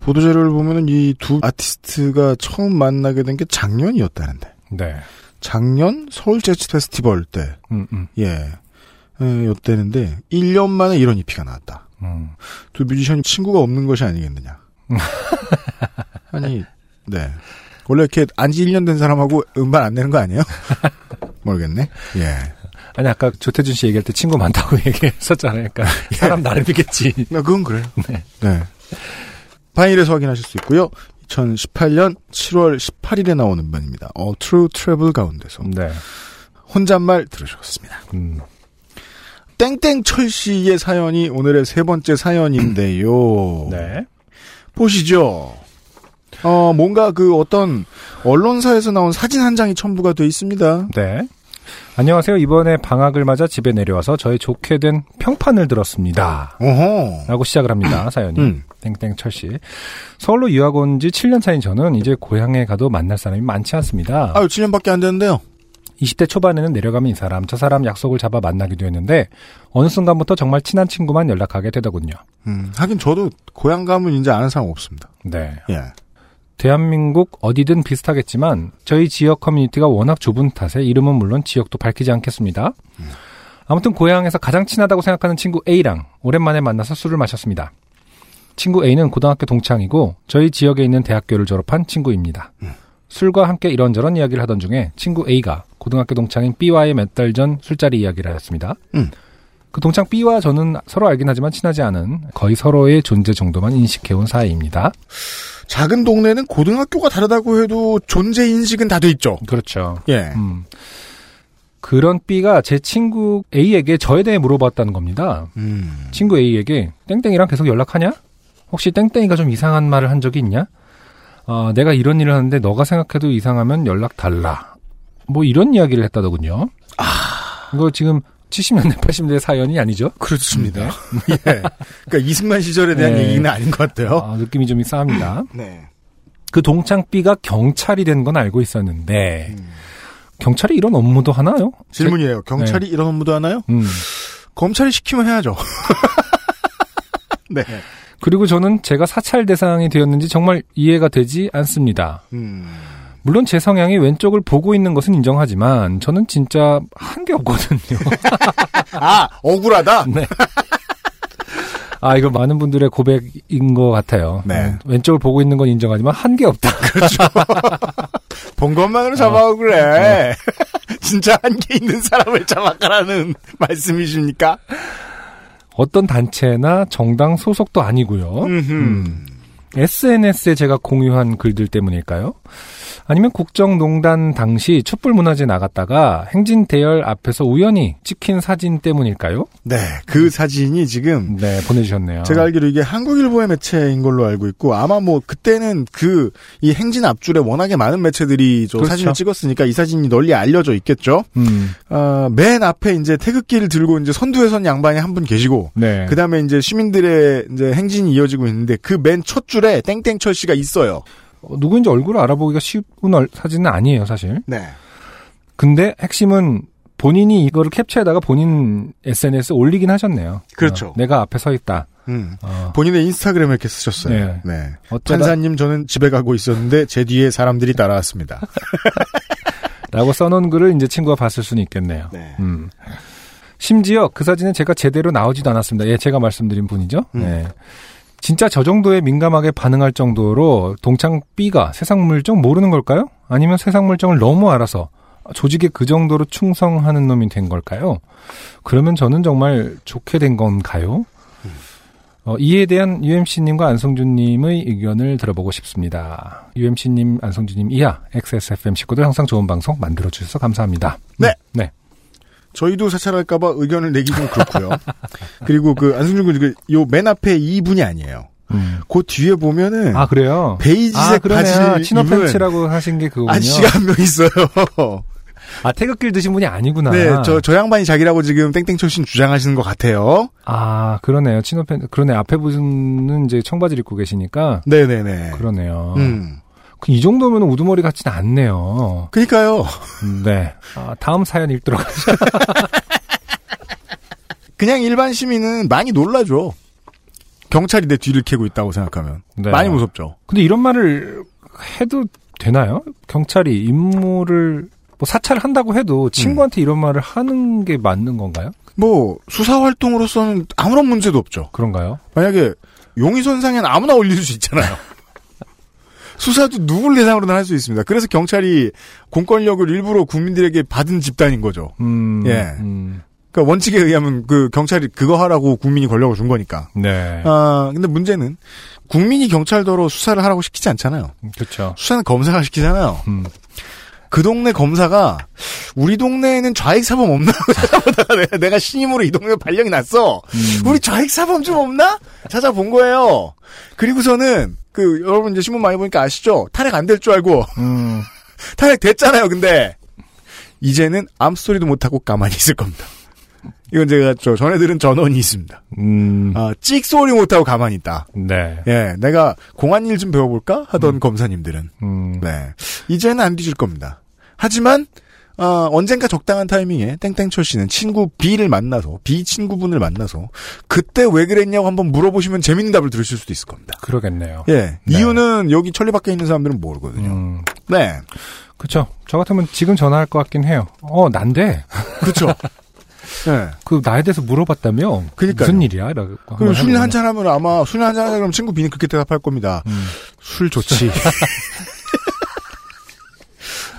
Speaker 2: 보도자료를 보면은 이 두 아티스트가 처음 만나게 된 게 작년이었다는데.
Speaker 1: 네.
Speaker 2: 작년 서울 재즈 페스티벌 때,
Speaker 1: 음, 음,
Speaker 2: 예, 에, 였다는데, 1년 만에 이런 EP가 나왔다.
Speaker 1: 음.
Speaker 2: 두 뮤지션이 친구가 없는 것이 아니겠느냐. 아니, 네. 원래 이렇게 안지 1년 된 사람하고 음반 안 내는 거 아니에요? 모르겠네. 예.
Speaker 1: 아니 아까 조태준 씨 얘기할 때 친구 많다고 얘기했었잖아요. 그러니까 사람 나름이겠지.
Speaker 2: 나 그건 그래요.
Speaker 1: 네.
Speaker 2: 네. 바인에서 확인하실 수 있고요. 2018년 7월 18일에 나온 음반입니다. 어, True Travel 가운데서
Speaker 1: 네.
Speaker 2: 혼잣말 들으셨습니다.
Speaker 1: 음.
Speaker 2: 땡땡철 씨의 사연이 오늘의 세 번째 사연인데요.
Speaker 1: 네.
Speaker 2: 보시죠. 어, 뭔가 그 어떤 언론사에서 나온 사진 한 장이 첨부가 돼 있습니다.
Speaker 1: 네. 안녕하세요. 이번에 방학을 맞아 집에 내려와서 저의 좋게 된 평판을 들었습니다.
Speaker 2: 어허.
Speaker 1: 라고 시작을 합니다. 사연이.
Speaker 2: 음.
Speaker 1: 땡땡철 씨. 서울로 유학 온 지 7년 차인 저는 이제 고향에 가도 만날 사람이 많지 않습니다.
Speaker 2: 아유, 7년밖에 안 됐는데요.
Speaker 1: 20대 초반에는 내려가면 이 사람, 저 사람 약속을 잡아 만나기도 했는데 어느 순간부터 정말 친한 친구만 연락하게 되더군요.
Speaker 2: 음, 하긴 저도 고향 가면 이제 아는 사람 없습니다.
Speaker 1: 네.
Speaker 2: 예.
Speaker 1: 대한민국 어디든 비슷하겠지만 저희 지역 커뮤니티가 워낙 좁은 탓에 이름은 물론 지역도 밝히지 않겠습니다. 아무튼 고향에서 가장 친하다고 생각하는 친구 A랑 오랜만에 만나서 술을 마셨습니다. 친구 A는 고등학교 동창이고 저희 지역에 있는 대학교를 졸업한 친구입니다. 술과 함께 이런저런 이야기를 하던 중에 친구 A가 고등학교 동창인 B와의 몇 달 전 술자리 이야기를 하였습니다.
Speaker 2: 음.
Speaker 1: 그 동창 B와 저는 서로 알긴 하지만 친하지 않은 거의 서로의 존재 정도만 인식해온 사이입니다.
Speaker 2: 작은 동네는 고등학교가 다르다고 해도 존재 인식은 다 돼 있죠.
Speaker 1: 그렇죠.
Speaker 2: 예.
Speaker 1: 음. 그런 B가 제 친구 A에게 저에 대해 물어봤다는 겁니다.
Speaker 2: 음.
Speaker 1: 친구 A에게 땡땡이랑 계속 연락하냐? 혹시 땡땡이가 좀 이상한 말을 한 적이 있냐? 어, 내가 이런 일을 하는데 너가 생각해도 이상하면 연락 달라. 뭐 이런 이야기를 했다더군요. 아. 이거 지금 70년대, 80년대 사연이 아니죠?
Speaker 2: 그렇습니다. 예. 그러니까 이승만 시절에 대한
Speaker 1: 네.
Speaker 2: 얘기는 아닌 것 같아요.
Speaker 1: 아, 느낌이 좀 싸합니다.
Speaker 2: 네.
Speaker 1: 그 동창 B가 경찰이 된 건 알고 있었는데, 경찰이 이런 업무도 하나요?
Speaker 2: 질문이에요. 경찰이 이런 업무도 하나요?
Speaker 1: 음.
Speaker 2: 검찰이 시키면 해야죠. 네.
Speaker 1: 그리고 저는 제가 사찰 대상이 되었는지 정말 이해가 되지 않습니다.
Speaker 2: 음.
Speaker 1: 물론 제 성향이 왼쪽을 보고 있는 것은 인정하지만 저는 진짜 한 게 없거든요.
Speaker 2: 아, 억울하다?
Speaker 1: 네. 아, 이거 많은 분들의 고백인 것 같아요.
Speaker 2: 네.
Speaker 1: 음, 왼쪽을 보고 있는 건 인정하지만 한 게 없다.
Speaker 2: 본 것만으로 잡아오고 그래. 진짜 한계 있는 사람을 잡아가라는 말씀이십니까?
Speaker 1: 어떤 단체나 정당 소속도 아니고요.
Speaker 2: 음.
Speaker 1: SNS에 제가 공유한 글들 때문일까요? 아니면 국정농단 당시 촛불문화제 나갔다가 행진 대열 앞에서 우연히 찍힌 사진 때문일까요?
Speaker 2: 네, 그 사진이 지금
Speaker 1: 네, 보내주셨네요.
Speaker 2: 제가 알기로 이게 한국일보의 매체인 걸로 알고 있고 아마 뭐 그때는 그 이 행진 앞줄에 워낙에 많은 매체들이 저
Speaker 1: 그렇죠.
Speaker 2: 사진을 찍었으니까 이 사진이 널리 알려져 있겠죠.
Speaker 1: 음,
Speaker 2: 어, 맨 앞에 이제 태극기를 들고 이제 선두에 선 양반이 한 분 계시고
Speaker 1: 네.
Speaker 2: 그 다음에 이제 시민들의 이제 행진이 이어지고 있는데 그 맨 첫 줄에 땡땡철 씨가 있어요.
Speaker 1: 어, 누구인지 얼굴을 알아보기가 쉬운 얼- 사진은 아니에요, 사실.
Speaker 2: 네.
Speaker 1: 근데 핵심은 본인이 이거를 캡처해다가 본인 SNS에 올리긴 하셨네요.
Speaker 2: 그렇죠.
Speaker 1: 어, 내가 앞에 서 있다.
Speaker 2: 음.
Speaker 1: 어,
Speaker 2: 본인의 인스타그램에 이렇게 쓰셨어요.
Speaker 1: 네.
Speaker 2: 네.
Speaker 1: 어쩌다
Speaker 2: 판사님 저는 집에 가고 있었는데 제 뒤에 사람들이 따라왔습니다.
Speaker 1: 라고 써놓은 글을 이제 친구가 봤을 수는 있겠네요.
Speaker 2: 네.
Speaker 1: 음. 심지어 그 사진은 제가 제대로 나오지도 않았습니다. 예, 제가 말씀드린 분이죠.
Speaker 2: 음.
Speaker 1: 네. 진짜 저 정도에 민감하게 반응할 정도로 동창 B가 세상 물정 모르는 걸까요? 아니면 세상 물정을 너무 알아서 조직에 그 정도로 충성하는 놈이 된 걸까요? 그러면 저는 정말 좋게 된 건가요? 어, 이에 대한 UMC님과 안성준님의 의견을 들어보고 싶습니다. UMC님, 안성준님 이하 XSFM 식구들 항상 좋은 방송 만들어주셔서 감사합니다.
Speaker 2: 네.
Speaker 1: 네.
Speaker 2: 저희도 사찰할까봐 의견을 내기 좀 그렇고요. 그리고 그 안승준 군, 요맨 앞에 이분이 아니에요.
Speaker 1: 음.
Speaker 2: 그 뒤에 보면은
Speaker 1: 아, 그래요?
Speaker 2: 베이지색
Speaker 1: 아.
Speaker 2: 바지를
Speaker 1: 치노 팬츠라고 하신 게 그거군요.
Speaker 2: 아저씨가 한 명 있어요.
Speaker 1: 아, 태극기를 드신 분이 아니구나.
Speaker 2: 네, 저, 저 양반이 자기라고 지금 땡땡 출신 주장하시는 것 같아요.
Speaker 1: 아, 그러네요. 치노 팬, 그러네. 앞에 분은 이제 청바지를 입고 계시니까.
Speaker 2: 네네네.
Speaker 1: 그러네요.
Speaker 2: 음.
Speaker 1: 그이 정도면 우두머리 같진 않네요.
Speaker 2: 그니까요.
Speaker 1: 네. 아, 다음 사연 읽도록 하죠.
Speaker 2: 그냥 일반 시민은 많이 놀라죠. 경찰이 내 뒤를 캐고 있다고 생각하면.
Speaker 1: 네.
Speaker 2: 많이 무섭죠.
Speaker 1: 근데 이런 말을 해도 되나요? 경찰이 임무를 뭐 사찰을 한다고 해도 친구한테 이런 말을 하는 게 맞는 건가요?
Speaker 2: 뭐, 수사 활동으로서는 아무런 문제도 없죠.
Speaker 1: 그런가요?
Speaker 2: 만약에 용의선상엔 아무나 올릴 수 있잖아요. 수사도 누굴 대상으로는 할수 있습니다. 그래서 경찰이 공권력을 일부러 국민들에게 받은 집단인 거죠.
Speaker 1: 음,
Speaker 2: 예.
Speaker 1: 음,
Speaker 2: 그러니까 원칙에 의하면 그 경찰이 그거 하라고 국민이 권력을 준 거니까.
Speaker 1: 네.
Speaker 2: 아, 근데 문제는 국민이 경찰더러 수사를 하라고 시키지 않잖아요.
Speaker 1: 그렇죠.
Speaker 2: 수사는 검사가 시키잖아요.
Speaker 1: 음.
Speaker 2: 그 동네 검사가 우리 동네에는 좌익 사범 없나 찾아보다가 내가, 내가 신임으로 이 동네 발령이 났어.
Speaker 1: 음.
Speaker 2: 우리 좌익 사범 좀 없나? 찾아본 거예요. 그리고서는 그 여러분 이제 신문 많이 보니까 아시죠? 탈핵 안 될 줄 알고
Speaker 1: 음,
Speaker 2: 탈핵 됐잖아요. 근데 이제는 암스토리도 못 하고 가만히 있을 겁니다. 이건 제가 저 전에 들은 전원이 있습니다.
Speaker 1: 음,
Speaker 2: 아, 찍소리 못하고 가만히 있다.
Speaker 1: 네.
Speaker 2: 예, 내가 공안 일 좀 배워볼까 하던 검사님들은
Speaker 1: 음,
Speaker 2: 네. 이제는 안 뒤질 겁니다. 하지만, 어, 언젠가 적당한 타이밍에 땡땡철 씨는 친구 B를 만나서, B 친구분을 만나서, 그때 왜 그랬냐고 한번 물어보시면 재밌는 답을 들으실 수도 있을 겁니다.
Speaker 1: 그러겠네요.
Speaker 2: 예.
Speaker 1: 네.
Speaker 2: 이유는 여기 천리 밖에 있는 사람들은 모르거든요.
Speaker 1: 음,
Speaker 2: 네.
Speaker 1: 그쵸. 저 같으면 지금 전화할 것 같긴 해요. 어, 난데.
Speaker 2: 그쵸. 네.
Speaker 1: 그, 나에 대해서 물어봤다며.
Speaker 2: 그니까요.
Speaker 1: 무슨 일이야? 라고. 한번
Speaker 2: 술. 한잔 하면 아마 술 한잔 하자 그러면 친구 B는 그렇게 대답할 겁니다.
Speaker 1: 음.
Speaker 2: 술 좋지.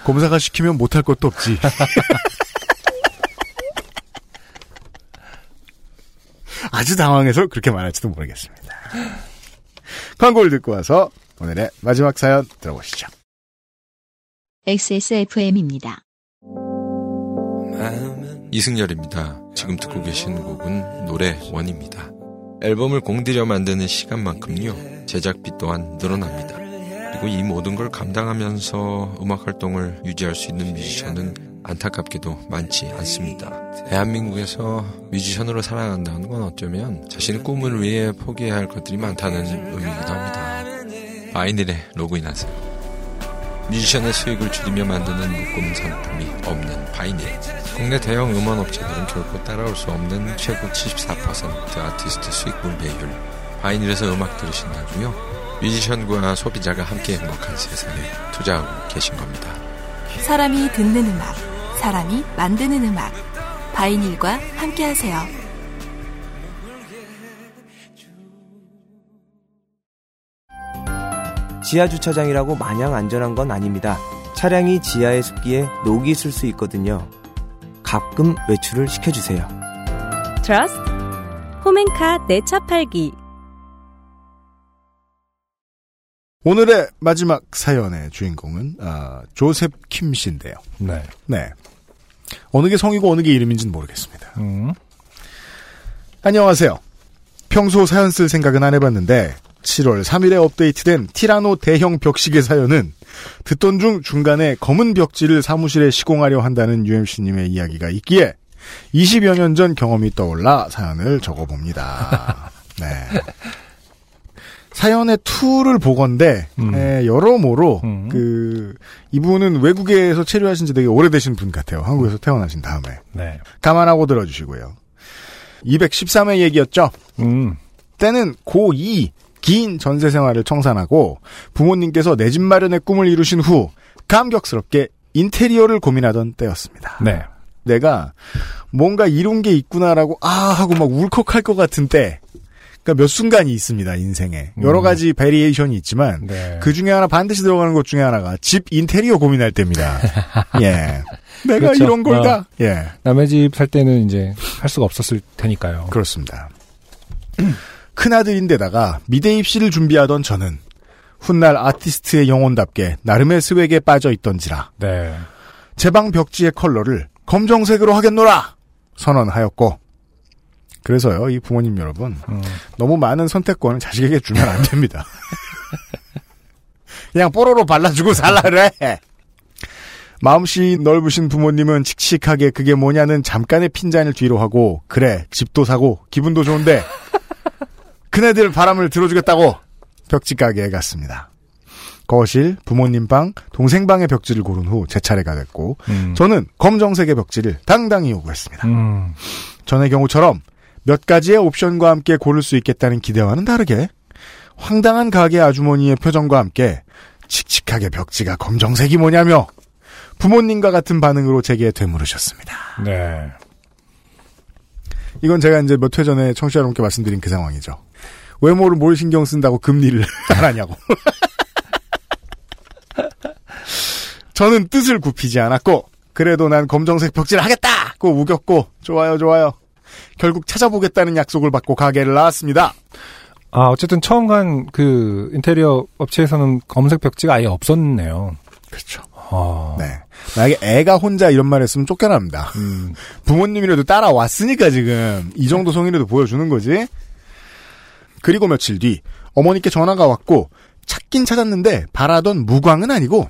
Speaker 2: 검사가 시키면 못할 것도 없지. 아주 당황해서 그렇게 말할지도 모르겠습니다. 광고를 듣고 와서 오늘의 마지막 사연 들어보시죠.
Speaker 3: XSFM입니다.
Speaker 6: 이승열입니다. 지금 듣고 계신 곡은 노래 원입니다. 앨범을 공들여 만드는 시간만큼요, 제작비 또한 늘어납니다. 그리고 이 모든 걸 감당하면서 음악 활동을 유지할 수 있는 뮤지션은 안타깝게도 많지 않습니다. 대한민국에서 뮤지션으로 살아간다는 건 어쩌면 자신의 꿈을 위해 포기해야 할 것들이 많다는 의미이기도 합니다. 바이닐에 로그인하세요. 뮤지션의 수익을 줄이며 만드는 묶음 상품이 없는 바이닐. 국내 대형 음원 업체들은 결코 따라올 수 없는 최고 74% 아티스트 수익 분배율. 바이닐에서 음악 들으신다고요? 뮤지션과 소비자가 함께 행복한 세상에 투자하고 계신 겁니다.
Speaker 7: 사람이 듣는 음악, 사람이 만드는 음악. 바이닐과 함께하세요.
Speaker 4: 지하 주차장이라고 마냥 안전한 건 아닙니다. 차량이 지하에 습기에 녹이 있을 수 있거든요. 가끔 외출을 시켜주세요.
Speaker 5: 트러스트 홈앤카 내차 팔기
Speaker 2: 오늘의 마지막 사연의 주인공은 아, 조셉 킴 씨인데요.
Speaker 1: 네.
Speaker 2: 네. 어느 게 성이고 어느 게 이름인지는 모르겠습니다.
Speaker 1: 음,
Speaker 2: 안녕하세요. 평소 사연 쓸 생각은 안 해봤는데 7월 3일에 업데이트된 티라노 대형 벽시계 사연은 듣던 중 중간에 검은 벽지를 사무실에 시공하려 한다는 UMC님의 이야기가 있기에 20여 년 전 경험이 떠올라 사연을 적어봅니다. 네. 사연의 투를 보건데
Speaker 1: 음.
Speaker 2: 에, 여러모로
Speaker 1: 음.
Speaker 2: 그 이분은 외국에서 체류하신 지 되게 오래되신 분 같아요. 한국에서 태어나신 다음에
Speaker 1: 네.
Speaker 2: 감안하고 들어주시고요. 213회 얘기였죠.
Speaker 1: 음,
Speaker 2: 때는 고2 긴 전세 생활을 청산하고 부모님께서 내 집 마련의 꿈을 이루신 후 감격스럽게 인테리어를 고민하던 때였습니다.
Speaker 1: 네.
Speaker 2: 내가 뭔가 이룬 게 있구나라고 아 하고 막 울컥할 것 같은 때. 그러니까 몇 순간이 있습니다 인생에 여러
Speaker 1: 음.
Speaker 2: 가지 variation이 있지만
Speaker 1: 네.
Speaker 2: 그 중에 하나 반드시 들어가는 것 중에 하나가 집 인테리어 고민할 때입니다. 예, 내가
Speaker 1: 그렇죠.
Speaker 2: 이런 걸 다.
Speaker 1: 어.
Speaker 2: 예,
Speaker 1: 남의 집 살 때는 이제 할 수가 없었을 테니까요.
Speaker 2: 그렇습니다. 큰아들인데다가 미대 입시를 준비하던 저는 훗날 아티스트의 영혼답게 나름의 스웩에 빠져 있던지라
Speaker 1: 네.
Speaker 2: 제방 벽지의 컬러를 검정색으로 하겠노라 선언하였고 그래서요 이 부모님 여러분
Speaker 1: 음.
Speaker 2: 너무 많은 선택권을 자식에게 주면 안 됩니다. 그냥 뽀로로 발라주고 살라 그래. 마음씨 넓으신 부모님은 칙칙하게 그게 뭐냐는 잠깐의 핀잔을 뒤로 하고 그래 집도 사고 기분도 좋은데 그네들 바람을 들어주겠다고 벽지 가게에 갔습니다. 거실, 부모님 방, 동생 방의 벽지를 고른 후 제 차례가 됐고
Speaker 1: 음.
Speaker 2: 저는 검정색의 벽지를 당당히 요구했습니다.
Speaker 1: 음.
Speaker 2: 전의 경우처럼 몇 가지의 옵션과 함께 고를 수 있겠다는 기대와는 다르게 황당한 가게 아주머니의 표정과 함께 칙칙하게 벽지가 검정색이 뭐냐며 부모님과 같은 반응으로 제게 되물으셨습니다.
Speaker 1: 네.
Speaker 2: 이건 제가 이제 몇 회 전에 청취자 여러분께 말씀드린 그 상황이죠. 외모를 뭘 신경 쓴다고 금리를 안 하냐고. 저는 뜻을 굽히지 않았고 그래도 난 검정색 벽지를 하겠다고 우겼고 좋아요 좋아요. 결국 찾아보겠다는 약속을 받고 가게를 나왔습니다.
Speaker 1: 아, 어쨌든 처음 간 그 인테리어 업체에서는 검색 벽지가 아예 없었네요.
Speaker 2: 그렇죠.
Speaker 1: 어.
Speaker 2: 네. 만약에 애가 혼자 이런 말 했으면 쫓겨납니다.
Speaker 1: 음.
Speaker 2: 부모님이라도 따라왔으니까 지금 이 정도 성의라도 보여주는 거지. 그리고 며칠 뒤 어머니께 전화가 왔고 찾긴 찾았는데 바라던 무광은 아니고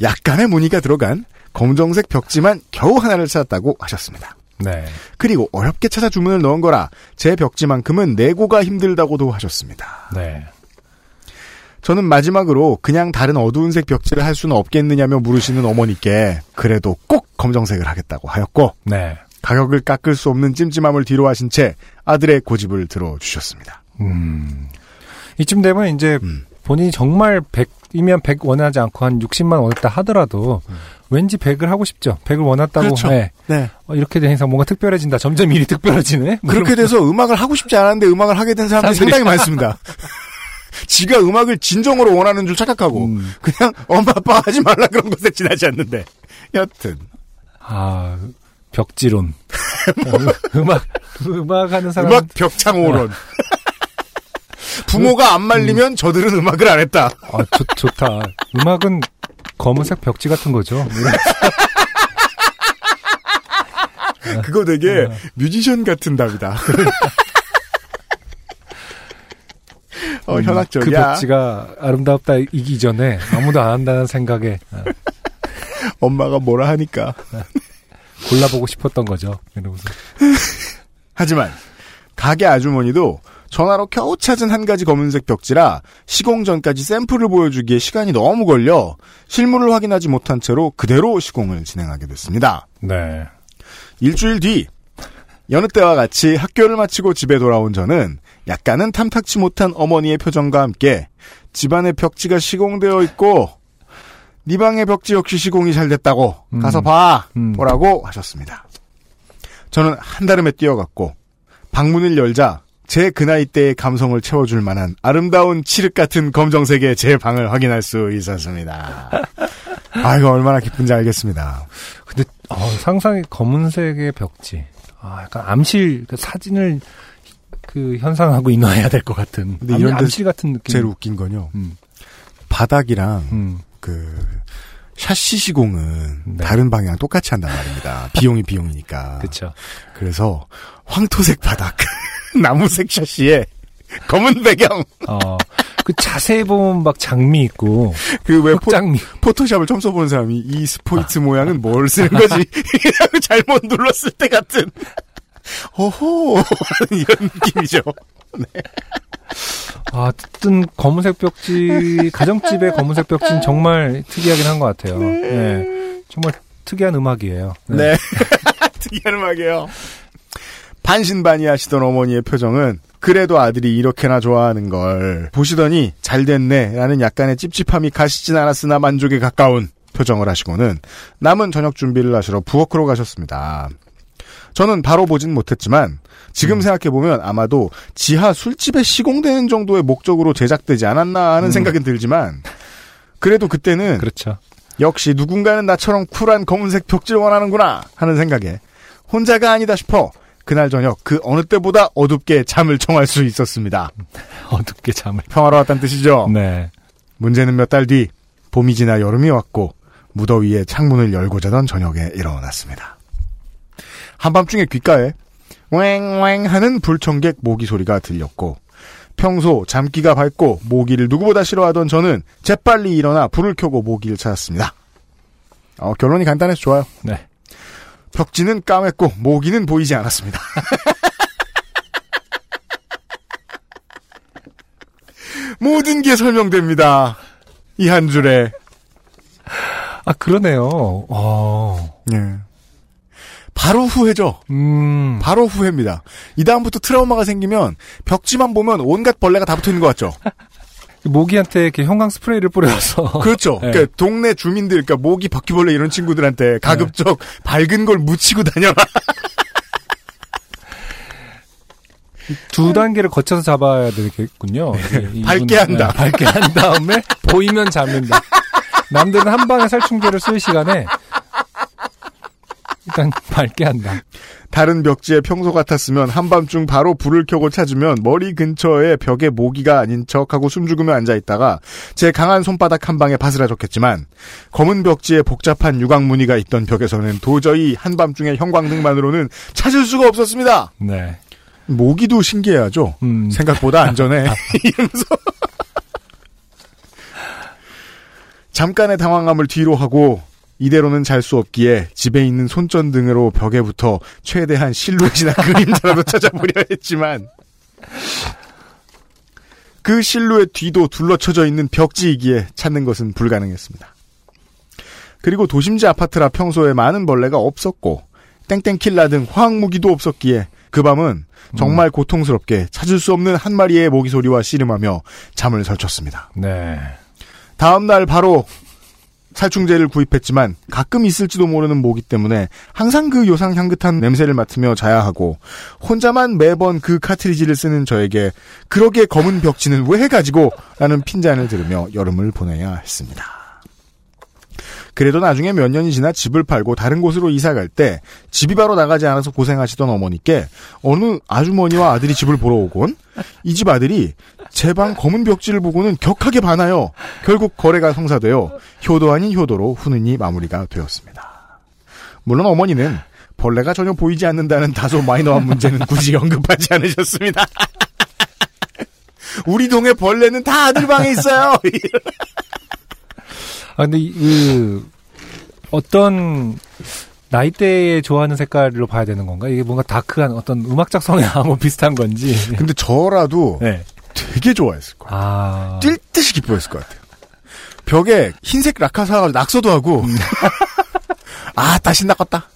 Speaker 2: 약간의 무늬가 들어간 검정색 벽지만 겨우 하나를 찾았다고 하셨습니다.
Speaker 1: 네.
Speaker 2: 그리고 어렵게 찾아 주문을 넣은 거라 제 벽지만큼은 내고가 힘들다고도 하셨습니다.
Speaker 1: 네.
Speaker 2: 저는 마지막으로 그냥 다른 어두운 색 벽지를 할 수는 없겠느냐며 물으시는 어머니께 그래도 꼭 검정색을 하겠다고 하였고
Speaker 1: 네.
Speaker 2: 가격을 깎을 수 없는 찜찜함을 뒤로 하신 채 아들의 고집을 들어주셨습니다.
Speaker 1: 음. 이쯤 되면 이제
Speaker 2: 음.
Speaker 1: 본인이 정말 100이면 100 원하지 않고 한 60만 원했다 하더라도 왠지 100을 하고 싶죠. 100을 원했다고.
Speaker 2: 음. 그렇죠.
Speaker 1: 네.
Speaker 2: 네.
Speaker 1: 어, 이렇게 된 이상 뭔가 특별해진다. 점점 일이 특별해지네. 뭐
Speaker 2: 그렇게 돼서 음악을 하고 싶지 않았는데 음악을 하게 된 사람들이
Speaker 1: 사람들이-
Speaker 2: 상당히 많습니다. 지가 음악을 진정으로 원하는 줄 착각하고
Speaker 1: 음.
Speaker 2: 그냥 엄마 아빠가 하지 말라 그런 것에 지나지 않는데 여튼
Speaker 1: 아, 벽지론. 어, 음악, 음악 하는 사람.
Speaker 2: 음악 벽창오론 부모가 안 말리면 저들은 음악을 안 했다.
Speaker 1: 아, 좋, 좋다. 음악은 검은색 벽지 같은 거죠.
Speaker 2: 그거 되게 뮤지션 같은 답이다. 어,
Speaker 1: 음, 그
Speaker 2: 현학적이야.
Speaker 1: 벽지가 아름답다 이기 전에 아무도 안 한다는 생각에 어,
Speaker 2: 엄마가 뭐라 하니까.
Speaker 1: 골라보고 싶었던 거죠. 이러면서.
Speaker 2: 하지만 가게 아주머니도 전화로 겨우 찾은 한 가지 검은색 벽지라 시공 전까지 샘플을 보여주기에 시간이 너무 걸려 실물을 확인하지 못한 채로 그대로 시공을 진행하게 됐습니다.
Speaker 1: 네.
Speaker 2: 일주일 뒤 여느 때와 같이 학교를 마치고 집에 돌아온 저는 약간은 탐탁치 못한 어머니의 표정과 함께 집안의 벽지가 시공되어 있고 네 방의 벽지 역시 시공이 잘 됐다고
Speaker 1: 음.
Speaker 2: 가서 봐
Speaker 1: 음.
Speaker 2: 보라고 하셨습니다. 저는 한달음에 뛰어갔고 방문을 열자 제 그 나이 때의 감성을 채워줄 만한 아름다운 칠흑 같은 검정색의 제 방을 확인할 수 있었습니다. 아 이거 얼마나 기쁜지 알겠습니다.
Speaker 1: 근데 어, 상상이 검은색의 벽지. 아, 약간 암실 그 사진을 그 현상하고 인화해야 될 것 같은.
Speaker 2: 근데
Speaker 1: 암-
Speaker 2: 이런 데
Speaker 1: 암실 같은 느낌.
Speaker 2: 제일 웃긴 건요.
Speaker 1: 음.
Speaker 2: 바닥이랑
Speaker 1: 음.
Speaker 2: 그 샤시 시공은
Speaker 1: 네.
Speaker 2: 다른 방향 똑같이 한단 말입니다. 비용이 비용이니까.
Speaker 1: 그쵸.
Speaker 2: 그래서 황토색 바닥, 나무색 샤시에 검은 배경.
Speaker 1: 어, 그 자세히 보면 막 장미 있고,
Speaker 2: 그왜
Speaker 1: 흑장미.
Speaker 2: 포토샵을 처음 써본 사람이 이 스포이트 모양은 뭘 쓰는 거지? 잘못 눌렀을 때 같은. 오호 이런 느낌이죠.
Speaker 1: 아, 뜬 검은색 벽지, 가정집의 검은색 벽지는 정말 특이하긴 한 것 같아요. 네. 정말 특이한 음악이에요.
Speaker 2: 네. 특이한 음악이에요. 반신반의 하시던 어머니의 표정은 그래도 아들이 이렇게나 좋아하는 걸 보시더니 잘 됐네 라는 약간의 찝찝함이 가시진 않았으나 만족에 가까운 표정을 하시고는 남은 저녁 준비를 하시러 부엌으로 가셨습니다. 저는 바로 보진 못했지만 지금 생각해 보면 아마도 지하 술집에 시공되는 정도의 목적으로 제작되지 않았나 하는
Speaker 1: 음.
Speaker 2: 생각은 들지만 그래도 그때는
Speaker 1: 그렇죠.
Speaker 2: 역시 누군가는 나처럼 쿨한 검은색 벽지를 원하는구나 하는 생각에 혼자가 아니다 싶어 그날 저녁 그 어느 때보다 어둡게 잠을 청할 수 있었습니다.
Speaker 1: 어둡게 잠을.
Speaker 2: 평화로웠다는 뜻이죠.
Speaker 1: 네.
Speaker 2: 문제는 몇 달 뒤 봄이 지나 여름이 왔고 무더위에 창문을 열고 자던 저녁에 일어났습니다. 한밤중에 귓가에 왱왱 하는 불청객 모기 소리가 들렸고 평소 잠기가 밝고 모기를 누구보다 싫어하던 저는 재빨리 일어나 불을 켜고 모기를 찾았습니다. 어, 결론이 간단해서 좋아요.
Speaker 1: 네.
Speaker 2: 벽지는 까맸고 모기는 보이지 않았습니다. 모든 게 설명됩니다. 이 한 줄에.
Speaker 1: 아, 그러네요. 어.
Speaker 2: 예. 바로 후회죠.
Speaker 1: 음.
Speaker 2: 바로 후회입니다. 이 다음부터 트라우마가 생기면 벽지만 보면 온갖 벌레가 다 붙어 있는 것 같죠.
Speaker 1: 모기한테 이렇게 형광 스프레이를 뿌려서.
Speaker 2: 그렇죠.
Speaker 1: 네.
Speaker 2: 그러니까 동네 주민들, 그러니까 모기, 바퀴벌레 이런 친구들한테 가급적 밝은 걸 묻히고 다녀라.
Speaker 1: 두 단계를 거쳐서 잡아야 되겠군요. 이- 이분-
Speaker 2: 밝게 한다.
Speaker 1: 네, 밝게 한 다음에 보이면 잡는다. 남들은 한 방에 살충제를 쓸 시간에 일단 밝게 한다.
Speaker 2: 다른 벽지에 평소 같았으면 한밤중 바로 불을 켜고 찾으면 머리 근처에 벽에 모기가 아닌 척하고 숨죽으며 앉아있다가 제 강한 손바닥 한 방에 바스라졌겠지만 검은 벽지에 복잡한 유광 무늬가 있던 벽에서는 도저히 한밤중에 형광등만으로는 찾을 수가 없었습니다.
Speaker 1: 네.
Speaker 2: 모기도 신기해하죠.
Speaker 1: 음.
Speaker 2: 생각보다 안전해. 이러면서 잠깐의 당황함을 뒤로 하고 이대로는 잘 수 없기에 집에 있는 손전 등으로 벽에 붙어 최대한 실루엣이나 그림자라도 찾아보려 했지만 그 실루엣 뒤도 둘러쳐져 있는 벽지이기에 찾는 것은 불가능했습니다. 그리고 도심지 아파트라 평소에 많은 벌레가 없었고 땡땡킬라 등 화학무기도 없었기에 그 밤은 정말 고통스럽게 찾을 수 없는 한 마리의 모기 소리와 씨름하며 잠을 설쳤습니다.
Speaker 1: 네.
Speaker 2: 다음 날 바로 살충제를 구입했지만 가끔 있을지도 모르는 모기 때문에 항상 그 요상 향긋한 냄새를 맡으며 자야 하고 혼자만 매번 그 카트리지를 쓰는 저에게 그러게 검은 벽지는 왜 가지고 라는 핀잔을 들으며 여름을 보내야 했습니다. 그래도 나중에 몇 년이 지나 집을 팔고 다른 곳으로 이사 갈 때 집이 바로 나가지 않아서 고생하시던 어머니께 어느 아주머니와 아들이 집을 보러 오곤 이 집 아들이 제 방 검은 벽지를 보고는 격하게 반하여 결국 거래가 성사되어 효도 아닌 효도로 훈훈히 마무리가 되었습니다. 물론 어머니는 벌레가 전혀 보이지 않는다는 다소 마이너한 문제는 굳이 언급하지 않으셨습니다. 우리 동네 벌레는 다 아들 방에 있어요.
Speaker 1: 아, 근데, 이- 그, 어떤, 나이대에 좋아하는 색깔로 봐야 되는 건가? 이게 뭔가 다크한 어떤 음악적 성향하고 비슷한 건지.
Speaker 2: 근데 저라도
Speaker 1: 네.
Speaker 2: 되게 좋아했을 거예요.
Speaker 1: 아.
Speaker 2: 뛸 듯이 기뻐했을 것 같아요. 벽에 흰색 라카사가 낙서도 하고 아 다시 낚았다.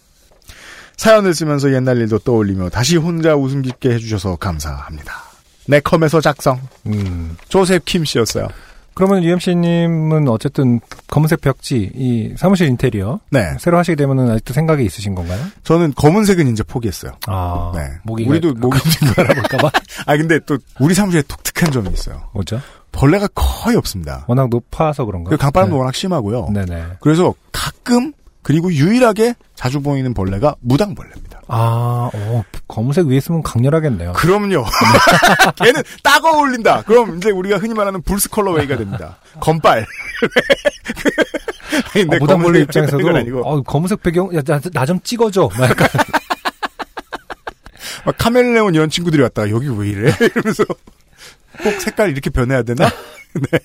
Speaker 2: 사연을 쓰면서 옛날 일도 떠올리며 다시 혼자 웃음 깊게 해주셔서 감사합니다. 네컴에서 작성
Speaker 1: 음.
Speaker 2: 조셉 킴 씨였어요.
Speaker 1: 그러면 UMC님은 어쨌든 검은색 벽지, 이 사무실 인테리어.
Speaker 2: 네,
Speaker 1: 새로 하시게 되면은 아직도 생각이 있으신 건가요?
Speaker 2: 저는 검은색은 이제 포기했어요.
Speaker 1: 아.
Speaker 2: 네,
Speaker 1: 모기가
Speaker 2: 우리도 모기
Speaker 1: 알아볼까봐?
Speaker 2: 아 근데 또 우리 사무실에 독특한 점이 있어요.
Speaker 1: 뭐죠?
Speaker 2: 벌레가 거의 없습니다.
Speaker 1: 워낙 높아서 그런가?
Speaker 2: 그 강바람도
Speaker 1: 네.
Speaker 2: 워낙 심하고요.
Speaker 1: 네네.
Speaker 2: 그래서 가끔 그리고 유일하게 자주 보이는 벌레가 무당벌레입니다.
Speaker 1: 아, 오, 검은색 위에 있으면 강렬하겠네요.
Speaker 2: 그럼요. 걔는 딱 어울린다. 그럼 이제 우리가 흔히 말하는 불스 컬러웨이가 됩니다. 검빨. 아니, 근데
Speaker 1: 아, 무당벌레 입장에서도
Speaker 2: 아니고
Speaker 1: 어, 검은색 배경 나 좀 찍어줘. 막 약간
Speaker 2: 막 카멜레온 이런 친구들이 왔다가 여기 왜 이래? 이러면서 꼭 색깔 이렇게 변해야 되나? 네.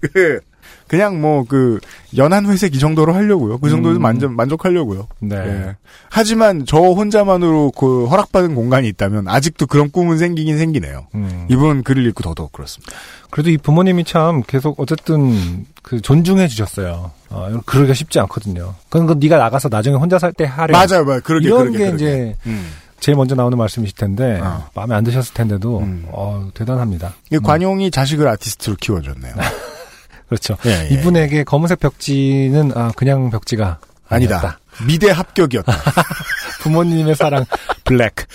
Speaker 2: 그 그냥 뭐 그 연한 회색 이 정도로 하려고요. 그 정도에서
Speaker 1: 음.
Speaker 2: 만족 만족하려고요.
Speaker 1: 네.
Speaker 2: 예. 하지만 저 혼자만으로 그 허락받은 공간이 있다면 아직도 그런 꿈은 생기긴 생기네요.
Speaker 1: 음.
Speaker 2: 이분 글을 읽고 더더욱 그렇습니다.
Speaker 1: 그래도 이 부모님이 참 계속 어쨌든 그 존중해 주셨어요. 어, 그러기가 쉽지 않거든요. 그건 그 네가 나가서 나중에 혼자 살 때 하려.
Speaker 2: 맞아요, 맞아요. 그러게,
Speaker 1: 이런
Speaker 2: 그러게,
Speaker 1: 게
Speaker 2: 그러게.
Speaker 1: 이제
Speaker 2: 음.
Speaker 1: 제일 먼저 나오는 말씀이실 텐데
Speaker 2: 어.
Speaker 1: 마음에 안 드셨을 텐데도
Speaker 2: 음.
Speaker 1: 어, 대단합니다.
Speaker 2: 이 관용이 자식을 아티스트로 키워줬네요.
Speaker 1: 그렇죠.
Speaker 2: 예, 예.
Speaker 1: 이분에게 검은색 벽지는 아, 그냥 벽지가
Speaker 2: 아니다.
Speaker 1: 아니었다.
Speaker 2: 미대 합격이었다.
Speaker 1: 부모님의 사랑 블랙.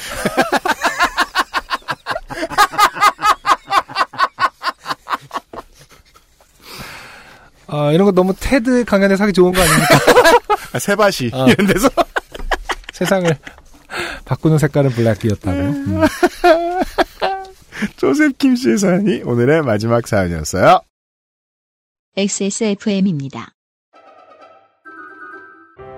Speaker 1: 아, 이런 거 너무 테드 강연에서 하기 좋은 거 아닙니까?
Speaker 2: 아, 세바시
Speaker 1: 어.
Speaker 2: 이런 데서
Speaker 1: 세상을 바꾸는 색깔은 블랙이었다고. 음.
Speaker 2: 조셉 김 씨의 사연이 오늘의 마지막 사연이었어요.
Speaker 3: XSFM입니다.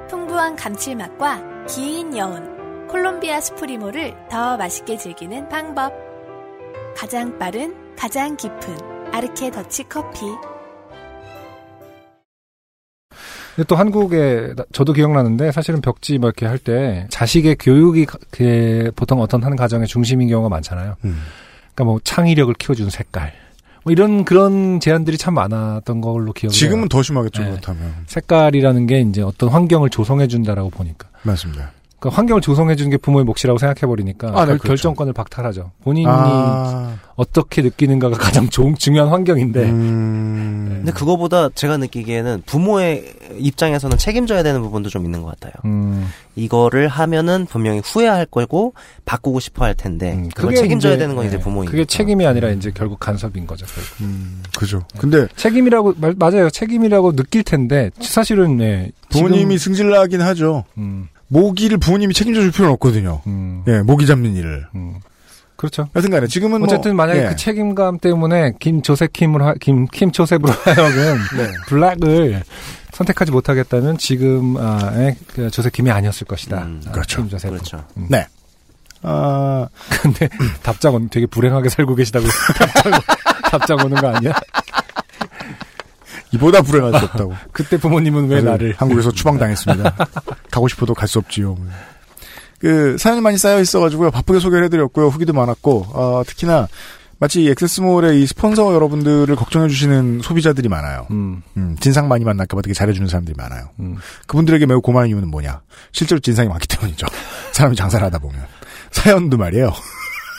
Speaker 7: 풍부한 감칠맛과 긴 여운, 콜롬비아 스프리모를 더 맛있게 즐기는 방법. 가장 빠른, 가장 깊은 아르케 더치 커피.
Speaker 1: 근데 또 한국에 나- 저도 기억나는데 사실은 벽지 뭐 이렇게 할 때 자식의 교육이 보통 어떤 한 가정의 중심인 경우가 많잖아요.
Speaker 2: 음.
Speaker 1: 그러니까 뭐 창의력을 키워주는 색깔. 뭐 이런 그런 제안들이 참 많았던 걸로 기억이
Speaker 2: 지금은
Speaker 1: 해요.
Speaker 2: 더 심하겠죠
Speaker 1: 네.
Speaker 2: 그렇다면
Speaker 1: 색깔이라는 게 이제 어떤 환경을 조성해 준다라고 보니까.
Speaker 2: 맞습니다.
Speaker 1: 그 환경을 조성해 주는 게 부모의 몫이라고 생각해 버리니까
Speaker 2: 아, 네,
Speaker 1: 결,
Speaker 2: 그렇죠.
Speaker 1: 결정권을 박탈하죠. 본인이
Speaker 2: 아,
Speaker 1: 어떻게 느끼는가가 가장 조- 중요한 환경인데.
Speaker 2: 음,
Speaker 8: 근데 그거보다 제가 느끼기에는 부모의 입장에서는 책임져야 되는 부분도 좀 있는 것 같아요.
Speaker 1: 음,
Speaker 8: 이거를 하면은 분명히 후회할 거고 바꾸고 싶어 할 텐데
Speaker 1: 음,
Speaker 8: 그걸
Speaker 1: 그게
Speaker 8: 책임져야
Speaker 1: 이제,
Speaker 8: 되는 건 이제
Speaker 1: 네,
Speaker 8: 부모니까.
Speaker 1: 그게 책임이 아니라 이제 결국 간섭인 거죠. 결국.
Speaker 2: 음, 그죠. 근데
Speaker 1: 책임이라고 말- 맞아요. 책임이라고 느낄 텐데 사실은 네,
Speaker 2: 부모님이
Speaker 1: 지금-
Speaker 2: 승질나긴 하죠.
Speaker 1: 음,
Speaker 2: 모기를 부모님이 책임져 줄 필요는 없거든요.
Speaker 1: 음,
Speaker 2: 예, 모기 잡는 일을.
Speaker 1: 음. 그렇죠.
Speaker 2: 여튼간에 지금은
Speaker 1: 어쨌든
Speaker 2: 뭐,
Speaker 1: 만약에
Speaker 2: 예.
Speaker 1: 그 책임감 때문에 김 조세킴으로 하- 김, 김 조셉으로 하여금
Speaker 2: 네.
Speaker 1: 블랙을 선택하지 못하겠다면 지금의 그 조세킴이 아니었을 것이다.
Speaker 8: 음,
Speaker 1: 아,
Speaker 2: 그렇죠.
Speaker 1: 김 조셉.
Speaker 8: 그렇죠.
Speaker 2: 네. 아,
Speaker 1: 근데 답장은 되게 불행하게 살고 계시다고 답장, 답장 오는 거 아니야?
Speaker 2: 이보다 불행할 수 없다고.
Speaker 1: 그때 부모님은 왜. 나를
Speaker 2: 한국에서 추방당했습니다. 가고 싶어도 갈 수 없지요. 그 사연이 많이 쌓여 있어가지고요. 바쁘게 소개를 해드렸고요. 후기도 많았고 어, 특히나 마치 엑세스몰의 이 스폰서 여러분들을 걱정해주시는 소비자들이 많아요.
Speaker 1: 음,
Speaker 2: 음, 진상 많이 만날까봐 되게 잘해주는 사람들이 많아요.
Speaker 1: 음.
Speaker 2: 그분들에게 매우 고마운 이유는 뭐냐? 실제로 진상이 많기 때문이죠. 사람이 장사를 하다 보면. 사연도 말이에요.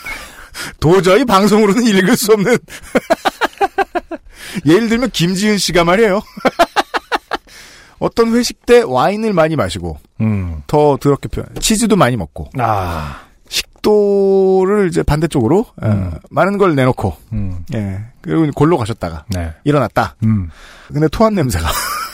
Speaker 2: 도저히 방송으로는 읽을 수 없는. 예를 들면 김지은 씨가 말이에요. 어떤 회식 때 와인을 많이 마시고
Speaker 1: 음.
Speaker 2: 더 더럽게 표현 치즈도 많이 먹고
Speaker 1: 아,
Speaker 2: 식도를 이제 반대쪽으로 어,
Speaker 1: 음.
Speaker 2: 많은 걸 내놓고
Speaker 1: 음,
Speaker 2: 예 그리고 골로 가셨다가
Speaker 1: 네,
Speaker 2: 일어났다.
Speaker 1: 음,
Speaker 2: 근데 토한 냄새가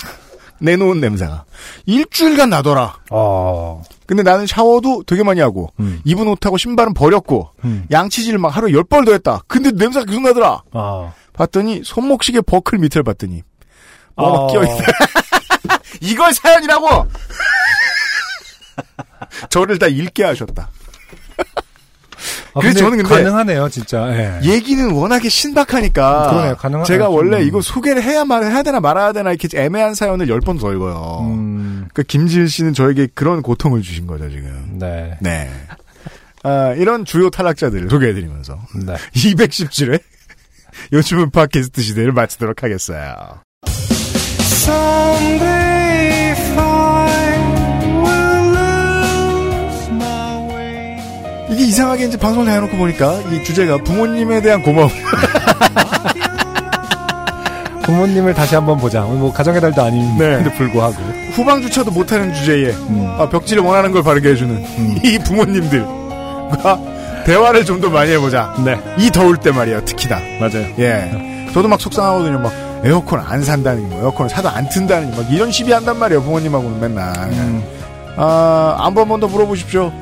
Speaker 2: 내놓은 냄새가 일주일간 나더라.
Speaker 1: 어,
Speaker 2: 근데 나는 샤워도 되게 많이 하고
Speaker 1: 음,
Speaker 2: 입은 옷하고 신발은 버렸고
Speaker 1: 음,
Speaker 2: 양치질 막 하루 열번더 했다. 근데 냄새가 계속 나더라.
Speaker 1: 아,
Speaker 2: 봤더니 손목시계 버클 밑을 봤더니 뭐가
Speaker 1: 어.
Speaker 2: 끼어있다. 이걸 사연이라고. 저를 다 읽게 하셨다.
Speaker 1: 아,
Speaker 2: 그래서 저는 근데
Speaker 1: 가능하네요, 진짜. 예.
Speaker 2: 얘기는 워낙에 신박하니까.
Speaker 1: 그러네요, 가능하-
Speaker 2: 제가
Speaker 1: 아, 좀-
Speaker 2: 원래 이거 소개를 해야 말 해야 되나 말아야 되나 이렇게 애매한 사연을 열 번 더 읽어요.
Speaker 1: 음,
Speaker 2: 그러니까 김지은 씨는 저에게 그런 고통을 주신 거죠 지금.
Speaker 1: 네,
Speaker 2: 네. 아, 이런 주요 탈락자들을 소개해드리면서
Speaker 1: 네.
Speaker 2: 210줄에 요즘은 팟캐스트 시대를 마치도록 하겠어요. 이게 이상하게 이제 방송을 해놓고 보니까 이 주제가 부모님에 대한 고마움.
Speaker 1: 부모님을 다시 한번 보자. 뭐 가정의 달도 아닌데
Speaker 2: 네.
Speaker 1: 불구하고.
Speaker 2: 후방 주차도 못하는 주제에
Speaker 1: 음.
Speaker 2: 아, 벽지를 원하는 걸 바르게 해주는 이 부모님들과 대화를 좀 더 많이 해보자.
Speaker 1: 네,
Speaker 2: 이 더울 때 말이에요, 특히나.
Speaker 1: 맞아요.
Speaker 2: 예. 저도 막 속상하거든요. 막 에어컨 안 산다니, 뭐 에어컨을 사도 안 튼다니, 막 이런 시비 한단 말이에요, 부모님하고는 맨날.
Speaker 1: 음,
Speaker 2: 아, 한번 번더 물어보십시오.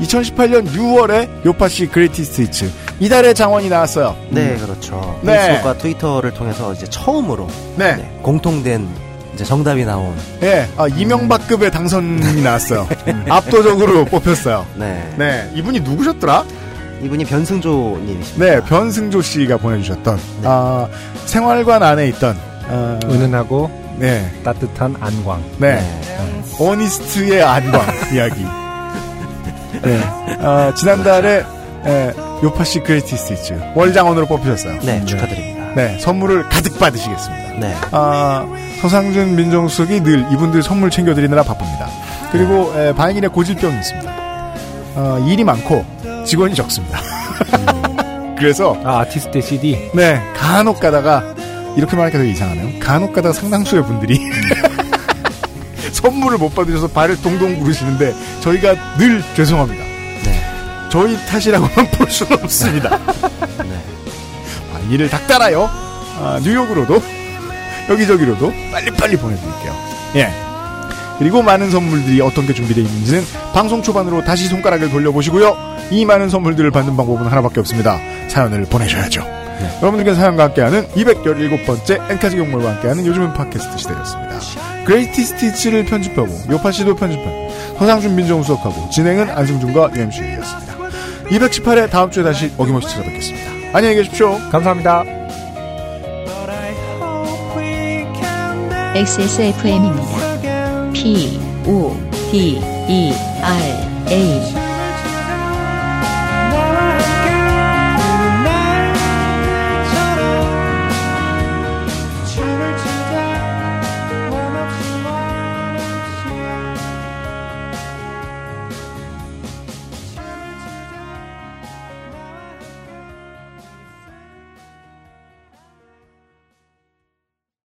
Speaker 2: 2018년 6월에 요파시 Greatest Hits 이달의 장원이 나왔어요.
Speaker 8: 네, 그렇죠.
Speaker 2: 네.
Speaker 8: 페이스북과 트위터를 통해서 이제 처음으로
Speaker 2: 네.
Speaker 8: 네, 공통된 이제 정답이 나온
Speaker 2: 예, 아, 이명박급의 당선이 나왔어요. 압도적으로 뽑혔어요.
Speaker 8: 네.
Speaker 2: 네, 이분이 누구셨더라?
Speaker 8: 이분이 변승조 님이십니다.
Speaker 2: 네, 변승조 씨가 보내주셨던 아, 생활관 안에 있던 어,
Speaker 1: 은은하고
Speaker 2: 네,
Speaker 1: 따뜻한 안광.
Speaker 2: 네, 어니스트의 안광 이야기. 네, 아, 지난달에 에, 요파시 Greatest Hits 월장원으로 뽑히셨어요.
Speaker 8: 네, 축하드립니다.
Speaker 2: 네, 선물을 가득 받으시겠습니다.
Speaker 8: 네.
Speaker 2: 아, 서상준 민정수석이 늘 이분들 선물 챙겨드리느라 바쁩니다. 그리고 에, 반인의 고질병이 있습니다. 어, 일이 많고 직원이 적습니다. 그래서
Speaker 1: 아, 아티스트 CD.
Speaker 2: 네 간혹 가다가 이렇게 말하니까 되게 이상하네요. 간혹 가다 상당수의 분들이 선물을 못 받으셔서 발을 동동 구르시는데 저희가 늘 죄송합니다.
Speaker 8: 네.
Speaker 2: 저희 탓이라고만 볼 수는 없습니다.
Speaker 8: 네.
Speaker 2: 아, 이를 닥달하여 아, 뉴욕으로도 여기저기로도 빨리빨리 보내드릴게요. 예. 그리고 많은 선물들이 어떤 게 준비되어 있는지는 방송 초반으로 다시 손가락을 돌려보시고요. 이 많은 선물들을 받는 방법은 하나밖에 없습니다. 사연을 보내셔야죠. 여러분들께 사연과 함께하는 217번째 엔카지 경몰과 함께하는 요즘은 팟캐스트 시대였습니다. 그레이티 스티치를 편집하고 요파 씨도 편집하고 서상준 민정 수석하고 진행은 안승준과 UMC였습니다. 218회 다음 주에 다시 어김없이 찾아뵙겠습니다. 안녕히 계십시오.
Speaker 1: 감사합니다.
Speaker 3: XSFM입니다. P, O, D, E, R, A.